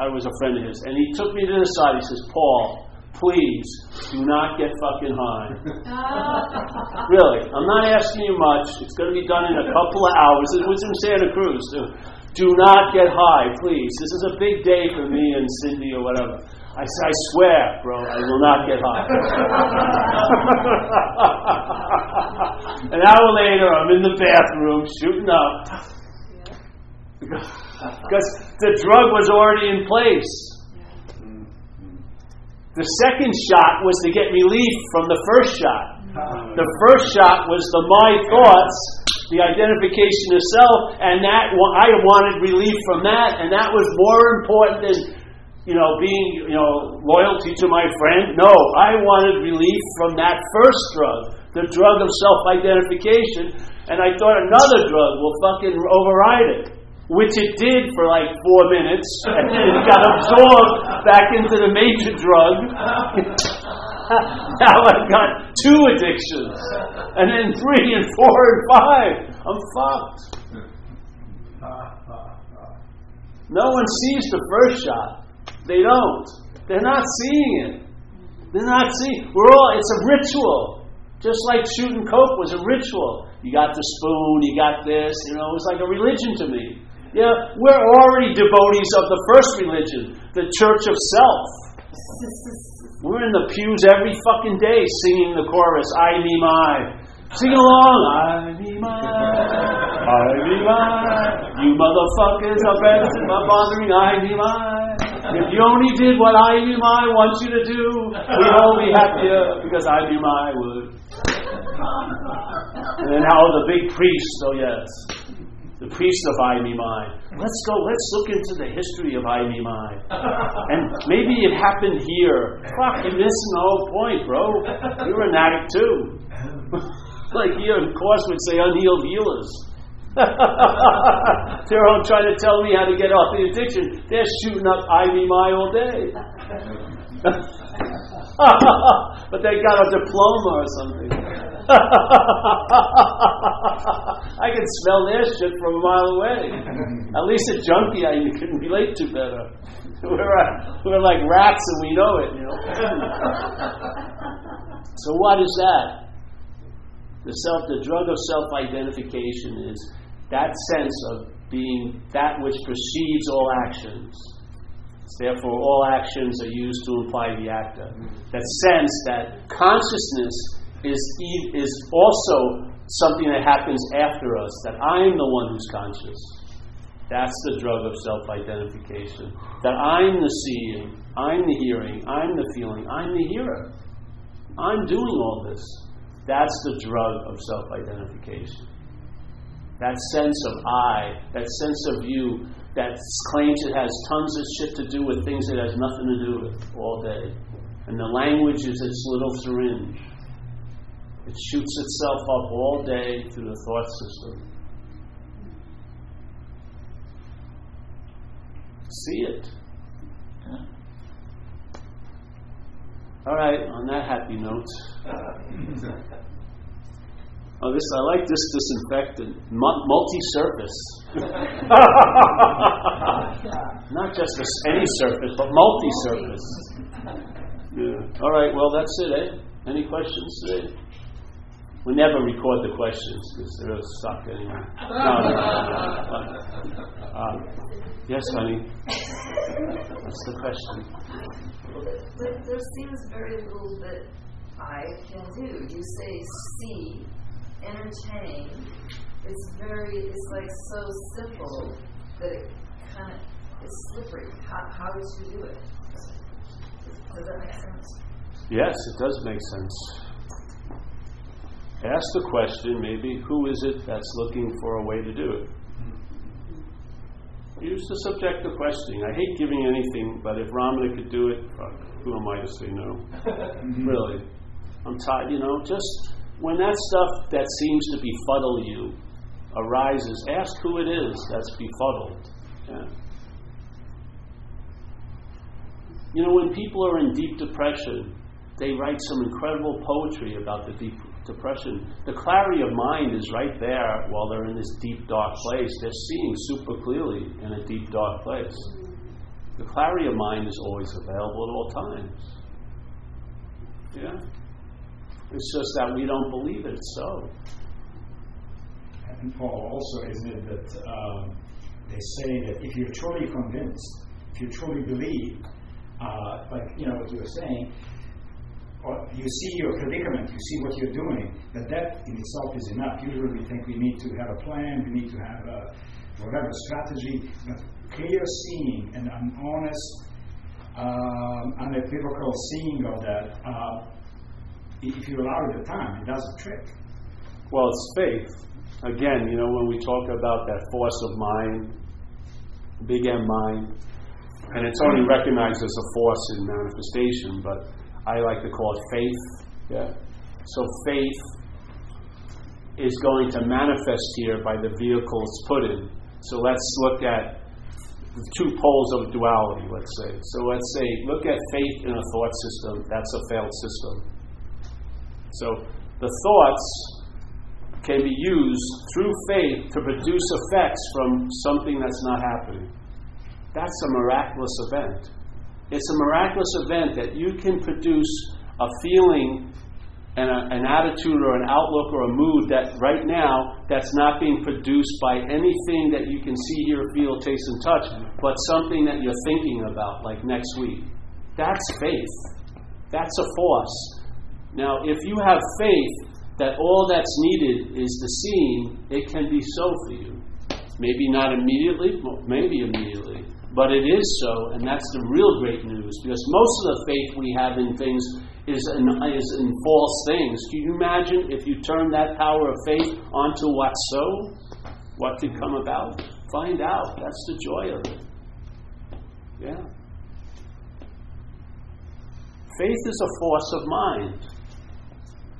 I was a friend of his. And he took me to the side. He says, Paul, please do not get fucking high. really, I'm not asking you much. It's going to be done in a couple of hours. It was in Santa Cruz. Do not get high, please. This is a big day for me and Cindy or whatever. I I swear, bro, I will not get high. An hour later, I'm in the bathroom shooting up because the drug was already in place. The second shot was to get relief from the first shot. The first shot was the my thoughts, the identification of self, and that I wanted relief from that, and that was more important than you know being you know loyalty to my friend. No, I wanted relief from that first drug, the drug of self-identification, and I thought another drug will fucking override it which it did for like four minutes, and then it got absorbed back into the major drug. now I've got two addictions, and then three and four and five. I'm fucked. No one sees the first shot. They don't. They're not seeing it. They're not seeing. We're all. It's a ritual. Just like shooting coke was a ritual. You got the spoon. You got this. You know, it was like a religion to me. Yeah, we're already devotees of the first religion, the church of self. We're in the pews every fucking day singing the chorus, I, me, my. Sing along, I, me, my. I, me, my. You motherfuckers are are bothering, I, me, my. If you only did what I, my wants you to do, we'd all be happier because I, my would. And then how the big priest, oh yes the priest of I My. Let's go, let's look into the history of I My. And maybe it happened here. Fuck, you're missing the whole point, bro. You're an addict too. like you, of course, would say unhealed healers. They're all trying to tell me how to get off the addiction. They're shooting up Ivy My all day. but they got a diploma or something. I can smell their shit from a mile away. At least a junkie I can relate to better. We're, uh, we're like rats and we know it, you know. so what is that? The self, the drug of self-identification is that sense of being that which precedes all actions. Therefore, all actions are used to imply the actor. That sense that consciousness is, is also something that happens after us, that I'm the one who's conscious. That's the drug of self identification. That I'm the seeing, I'm the hearing, I'm the feeling, I'm the hearer. I'm doing all this. That's the drug of self identification. That sense of I, that sense of you, that claims it has tons of shit to do with things it has nothing to do with all day. And the language is its little syringe. It shoots itself up all day through the thought system. See it. All right, on that happy note. Oh, this I like this disinfectant, multi-surface. Not just any surface, but multi-surface. Yeah. All right. Well, that's it. Eh? Any questions today? We never record the questions because they're suck anyway. No, no, no, uh, yes, honey. What's the question? But there seems very little that I can do. You say see, entertain. It's very, it's like so simple that it kind of is slippery. How, how would you do it? Does that make sense? Yes, it does make sense ask the question maybe who is it that's looking for a way to do it? Use the subjective questioning. I hate giving anything, but if Ramana could do it, who am I to say no? really. I'm tired, you know, just when that stuff that seems to befuddle you arises, ask who it is that's befuddled. Yeah. You know, when people are in deep depression, they write some incredible poetry about the deep depression. The clarity of mind is right there while they're in this deep, dark place. They're seeing super clearly in a deep, dark place. The clarity of mind is always available at all times. Yeah? It's just that we don't believe it so. And Paul, also, isn't it that um, they say that if you're truly convinced, if you truly believe, uh, like you know what you were saying, or you see your predicament, you see what you're doing, that that in itself is enough. Usually we think we need to have a plan, we need to have a whatever strategy, but clear seeing and an honest, um, unequivocal seeing of that, uh, if you allow it the time, it does a trick. Well, it's faith. Again, you know, when we talk about that force of mind, big M mind, and it's only recognized as a force in manifestation, but I like to call it faith. Yeah. So faith is going to manifest here by the vehicle it's put in. So let's look at the two poles of duality, let's say. So let's say, look at faith in a thought system. That's a failed system. So the thoughts can be used through faith to produce effects from something that's not happening. That's a miraculous event. It's a miraculous event that you can produce a feeling and a, an attitude or an outlook or a mood that right now that's not being produced by anything that you can see, hear, feel, taste, and touch, but something that you're thinking about, like next week. That's faith. That's a force. Now, if you have faith that all that's needed is the seeing, it can be so for you. Maybe not immediately, maybe immediately. But it is so, and that's the real great news, because most of the faith we have in things is in, is in false things. Can you imagine if you turn that power of faith onto what's so? What could come about? Find out. That's the joy of it. Yeah. Faith is a force of mind.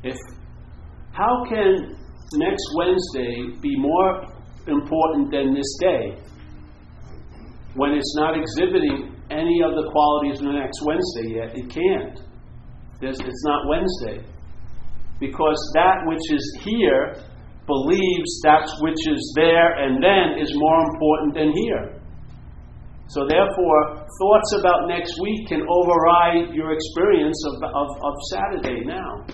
If how can next Wednesday be more important than this day? when it's not exhibiting any of the qualities of the next Wednesday yet, it can't. There's, it's not Wednesday. Because that which is here believes that which is there and then is more important than here. So, therefore, thoughts about next week can override your experience of, of, of Saturday now.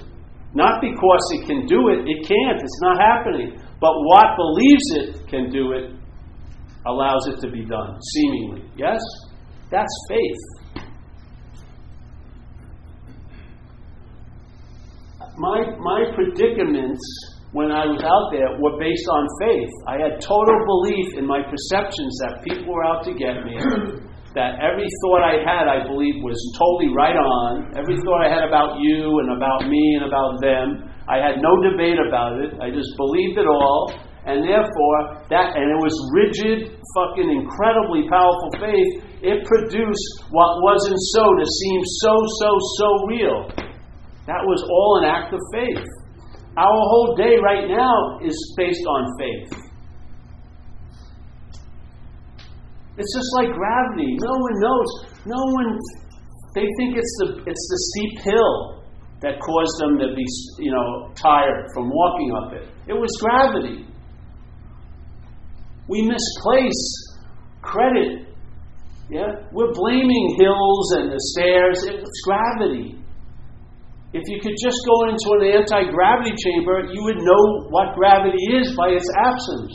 Not because it can do it, it can't, it's not happening. But what believes it can do it allows it to be done, seemingly. Yes? That's faith. My, my predicaments when I was out there were based on faith. I had total belief in my perceptions that people were out to get me, that every thought I had, I believe, was totally right on. Every thought I had about you and about me and about them, I had no debate about it. I just believed it all. And therefore, that, and it was rigid, fucking incredibly powerful faith, it produced what wasn't so to seem so, so, so real. That was all an act of faith. Our whole day right now is based on faith. It's just like gravity. No one knows. No one. They think it's the it's the steep hill that caused them to be you know tired from walking up it. It was gravity. We misplace credit. Yeah? We're blaming hills and the stairs. It's gravity. If you could just go into an anti gravity chamber, you would know what gravity is by its absence.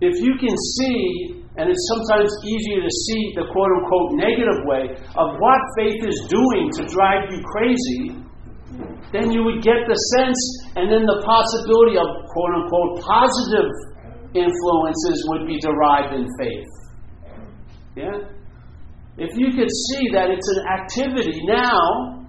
If you can see, and it's sometimes easier to see the quote unquote negative way of what faith is doing to drive you crazy, then you would get the sense and then the possibility of quote unquote positive influences would be derived in faith. Yeah? If you could see that it's an activity now,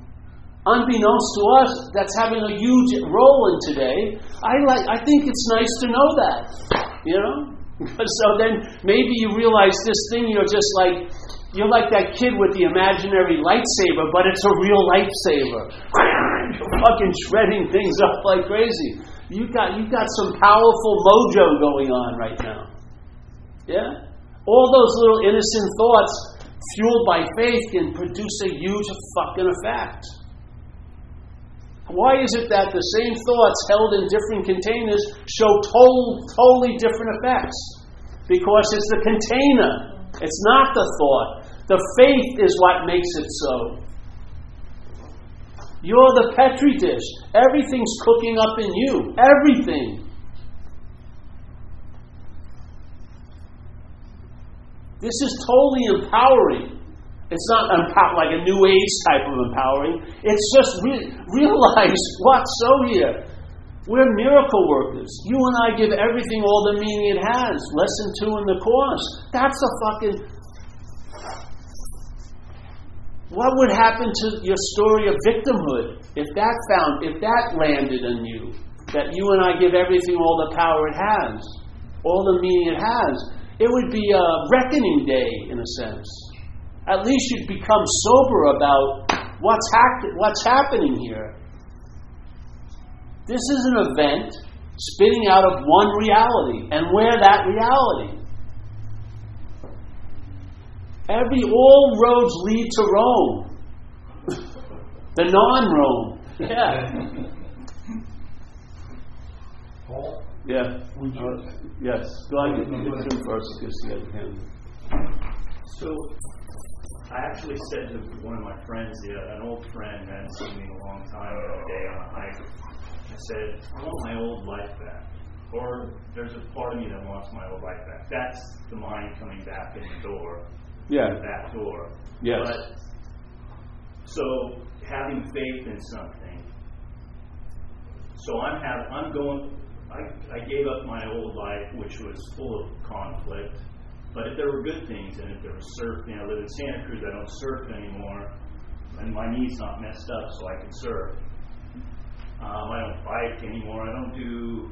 unbeknownst to us, that's having a huge role in today. I like. I think it's nice to know that. You know. so then maybe you realize this thing. You're just like you're like that kid with the imaginary lightsaber, but it's a real lightsaber. You're fucking shredding things up like crazy. You got you got some powerful mojo going on right now. Yeah? All those little innocent thoughts fueled by faith can produce a huge fucking effect. Why is it that the same thoughts held in different containers show total, totally different effects? Because it's the container, it's not the thought. The faith is what makes it so. You're the petri dish. Everything's cooking up in you. Everything. This is totally empowering. It's not empower, like a new age type of empowering. It's just re- realize what's so here. We're miracle workers. You and I give everything all the meaning it has. Lesson two in the course. That's a fucking. What would happen to your story of victimhood if that found, if that landed on you? That you and I give everything all the power it has, all the meaning it has. It would be a reckoning day, in a sense. At least you'd become sober about what's, ha- what's happening here. This is an event spinning out of one reality, and where that reality. Every all roads lead to Rome. the non-Rome. Yeah. Paul, Yeah. Uh, yes. Go ahead. You get him first because he has. So, I actually said to one of my friends, the, an old friend who hadn't seen me in a long time, the other day on a hike, I said, I want my old life back. Or there's a part of me that wants my old life back. That's the mind coming back in the door, Yeah. the back door. Yes. But, so, having faith in something. So I'm have I'm going. I, I gave up my old life, which was full of conflict. But if there were good things in it, there was surfing. I live in Santa Cruz. I don't surf anymore, and my knee's not messed up, so I can surf. Um, I don't bike anymore. I don't do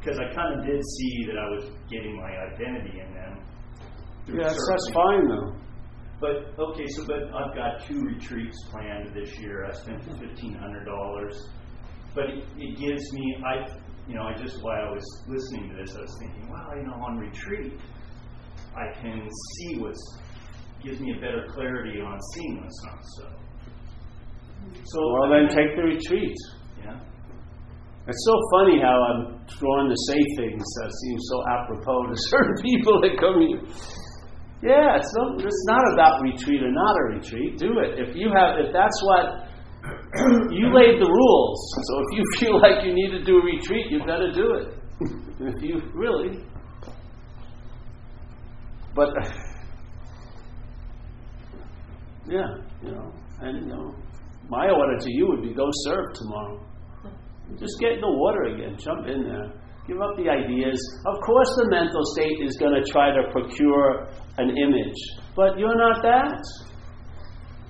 because I kind of did see that I was getting my identity in them. through Yes, that's fine though. But okay, so but I've got two retreats planned this year. I spent fifteen hundred dollars, but it, it gives me I you know I just while I was listening to this, I was thinking, wow, you know, on retreat, I can see what's gives me a better clarity on seeing what's not so. So Well, then take the retreat. yeah. It's so funny how I'm drawn to say things that seem so apropos to certain people that come here. Yeah, it's not, it's not about retreat or not a retreat. Do it. If you have, if that's what you laid the rules. So if you feel like you need to do a retreat, you've got to do it. if you really, but uh, yeah, you know, and you know, my order to you would be go serve tomorrow. Just get in the water again. Jump in there. Give up the ideas. Of course, the mental state is going to try to procure an image, but you're not that.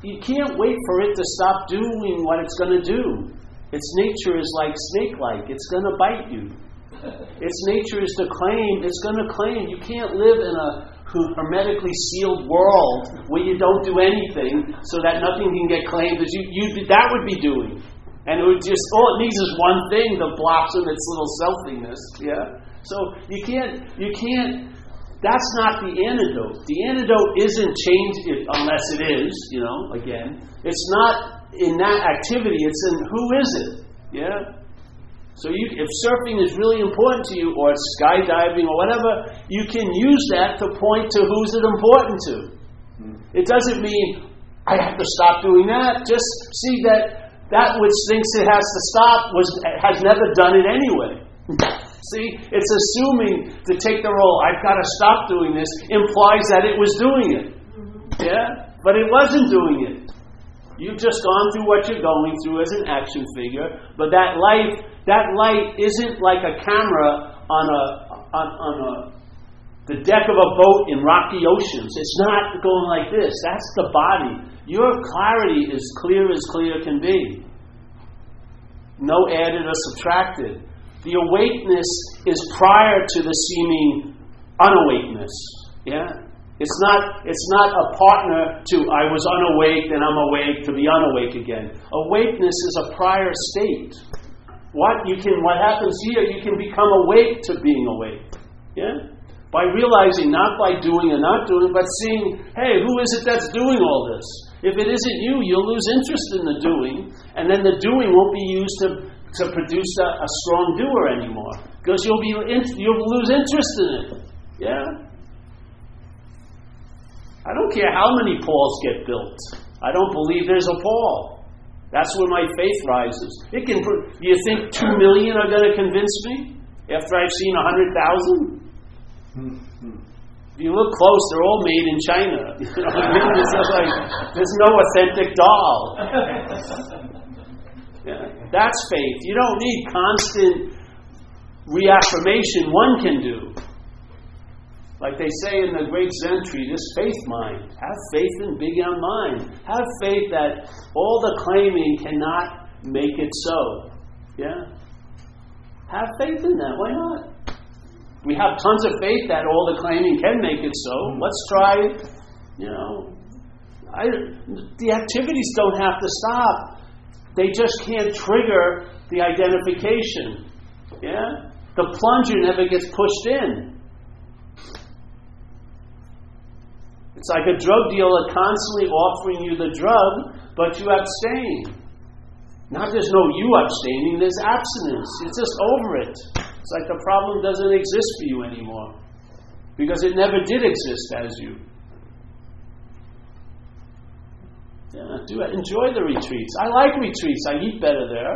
You can't wait for it to stop doing what it's going to do. Its nature is like snake like, it's going to bite you. Its nature is to claim, it's going to claim. You can't live in a hermetically sealed world where you don't do anything so that nothing can get claimed as you, you that would be doing. And it would just, all it needs is one thing to blossom its little selfiness. Yeah? So you can't, you can't, that's not the antidote. The antidote isn't change it unless it is, you know, again. It's not in that activity, it's in who is it? Yeah? So you, if surfing is really important to you, or skydiving, or whatever, you can use that to point to who's it important to. It doesn't mean I have to stop doing that. Just see that that which thinks it has to stop was has never done it anyway. see, it's assuming to take the role. I've got to stop doing this implies that it was doing it. Yeah, but it wasn't doing it. You've just gone through what you're going through as an action figure, but that light, that light isn't like a camera on a on, on a the deck of a boat in rocky oceans. It's not going like this. That's the body. Your clarity is clear as clear can be. No added or subtracted. The awakeness is prior to the seeming unawakeness. Yeah? It's not, it's not a partner to I was unawake, and I'm awake to be unawake again. Awakeness is a prior state. What you can what happens here, you can become awake to being awake. Yeah? By realizing not by doing and not doing, but seeing, hey, who is it that's doing all this? If it isn't you, you'll lose interest in the doing, and then the doing won't be used to, to produce a, a strong doer anymore. Because you'll be in, you'll lose interest in it. Yeah? I don't care how many Pauls get built. I don't believe there's a Paul. That's where my faith rises. It can. Do you think two million are going to convince me after I've seen a hundred thousand? If you look close, they're all made in China. I mean? It's just like there's no authentic doll. Yeah, that's faith. You don't need constant reaffirmation. One can do. Like they say in the great Zen treatise, faith mind. Have faith in Big M mind. Have faith that all the claiming cannot make it so. Yeah? Have faith in that. Why not? We have tons of faith that all the claiming can make it so. Let's try, you know. I, the activities don't have to stop. They just can't trigger the identification. Yeah? The plunger never gets pushed in. It's like a drug dealer constantly offering you the drug, but you abstain. Not there's no you abstaining, there's abstinence. It's just over it. It's like the problem doesn't exist for you anymore. Because it never did exist as you. Yeah, do it. Enjoy the retreats. I like retreats. I eat better there.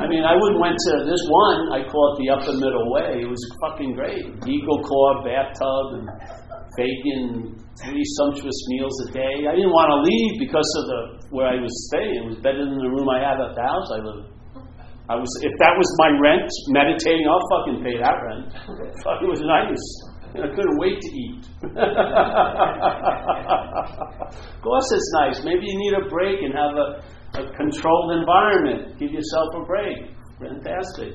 I mean, I would went to this one. I call it the upper middle way. It was fucking great. Eagle claw bathtub and bacon, three sumptuous meals a day. I didn't want to leave because of the where I was staying. It was better than the room I had at the house I lived. I was if that was my rent, meditating, I'll fucking pay that rent. Fuck, it was nice. I couldn't wait to eat. of course, it's nice. Maybe you need a break and have a, a controlled environment. Give yourself a break. Fantastic.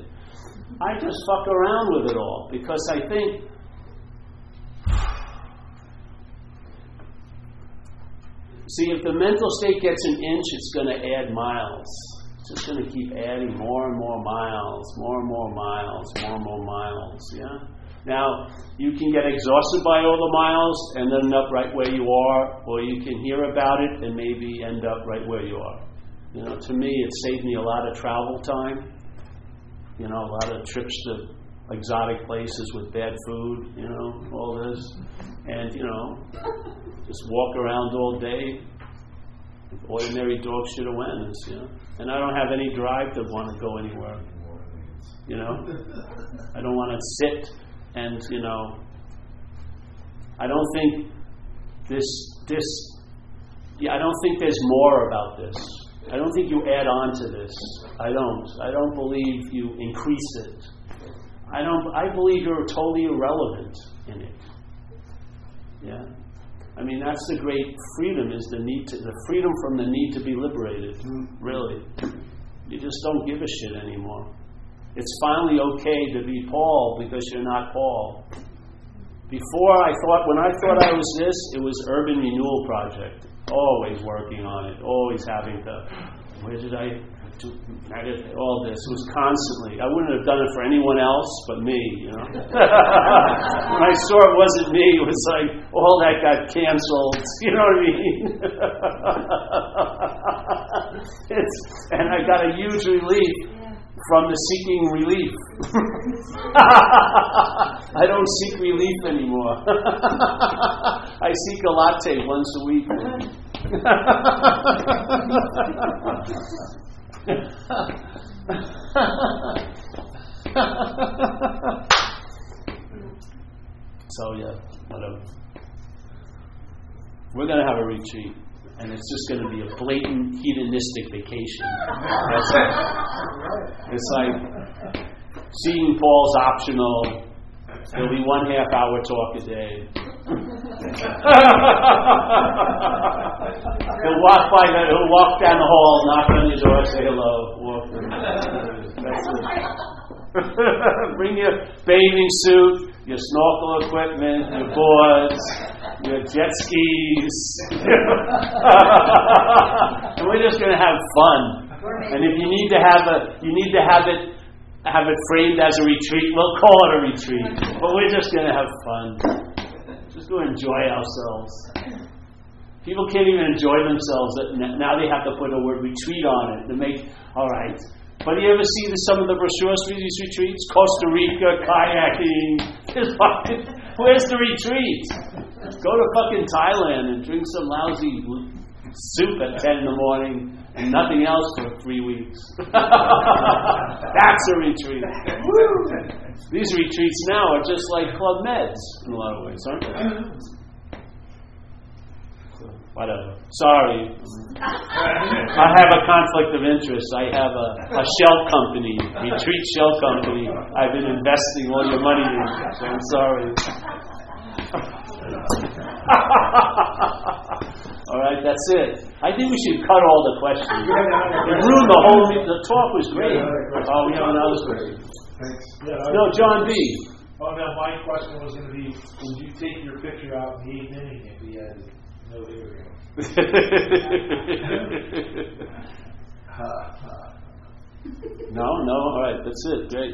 I just fuck around with it all because I think See, if the mental state gets an inch, it's going to add miles. It's just going to keep adding more and more miles, more and more miles, more and more miles. Yeah? Now, you can get exhausted by all the miles and end up right where you are, or you can hear about it and maybe end up right where you are. You know, to me, it saved me a lot of travel time. You know, a lot of trips to exotic places with bad food, you know, all this. And, you know, just walk around all day. Ordinary dog shit awareness, you know. And I don't have any drive to want to go anywhere. You know? I don't want to sit and, you know, I don't think this, this, yeah, I don't think there's more about this. I don't think you add on to this. I don't. I don't believe you increase it. I don't. I believe you're totally irrelevant in it. Yeah. I mean, that's the great freedom is the need to the freedom from the need to be liberated. Mm. Really, you just don't give a shit anymore. It's finally okay to be Paul because you're not Paul. Before I thought, when I thought I was this, it was Urban Renewal Project. Always working on it, always having to. Where did I? do all this. It was constantly. I wouldn't have done it for anyone else but me. You know. when I saw it wasn't me, it was like all that got canceled. You know what I mean? it's, and I got a huge relief from the seeking relief. I don't seek relief anymore. I seek a latte once a week. so yeah, whatever. We're gonna have a retreat, and it's just gonna be a blatant hedonistic vacation. That's it. It's like seeing Paul's optional. There'll be one half hour talk a day. he'll walk by the, who walk down the hall, knock on your door, say hello, walk. Bring your bathing suit, your snorkel equipment, your boards, your jet skis. and we're just going to have fun. And if you need to have a, you need to have it, have it framed as a retreat. We'll call it a retreat. But we're just going to have fun. Just go enjoy ourselves. People can't even enjoy themselves. Now they have to put a word retreat on it to make, all right. But you ever see the, some of the brochures for these retreats? Costa Rica, kayaking. Where's the retreat? Go to fucking Thailand and drink some lousy soup at 10 in the morning and nothing else for three weeks. That's a retreat. These retreats now are just like Club Meds in a lot of ways, aren't they? whatever. Sorry. I have a conflict of interest. I have a, a shell company, retreat shell company. I've been investing all your money in, so I'm sorry. all right, that's it. I think we should cut all the questions. It ruined the whole. The talk was great. Oh, we have another question. Thanks. No, John B. Oh, no, my question was gonna be, would you take your picture out in the eighth inning if he had no hitter? no, no, all right, that's it. Great.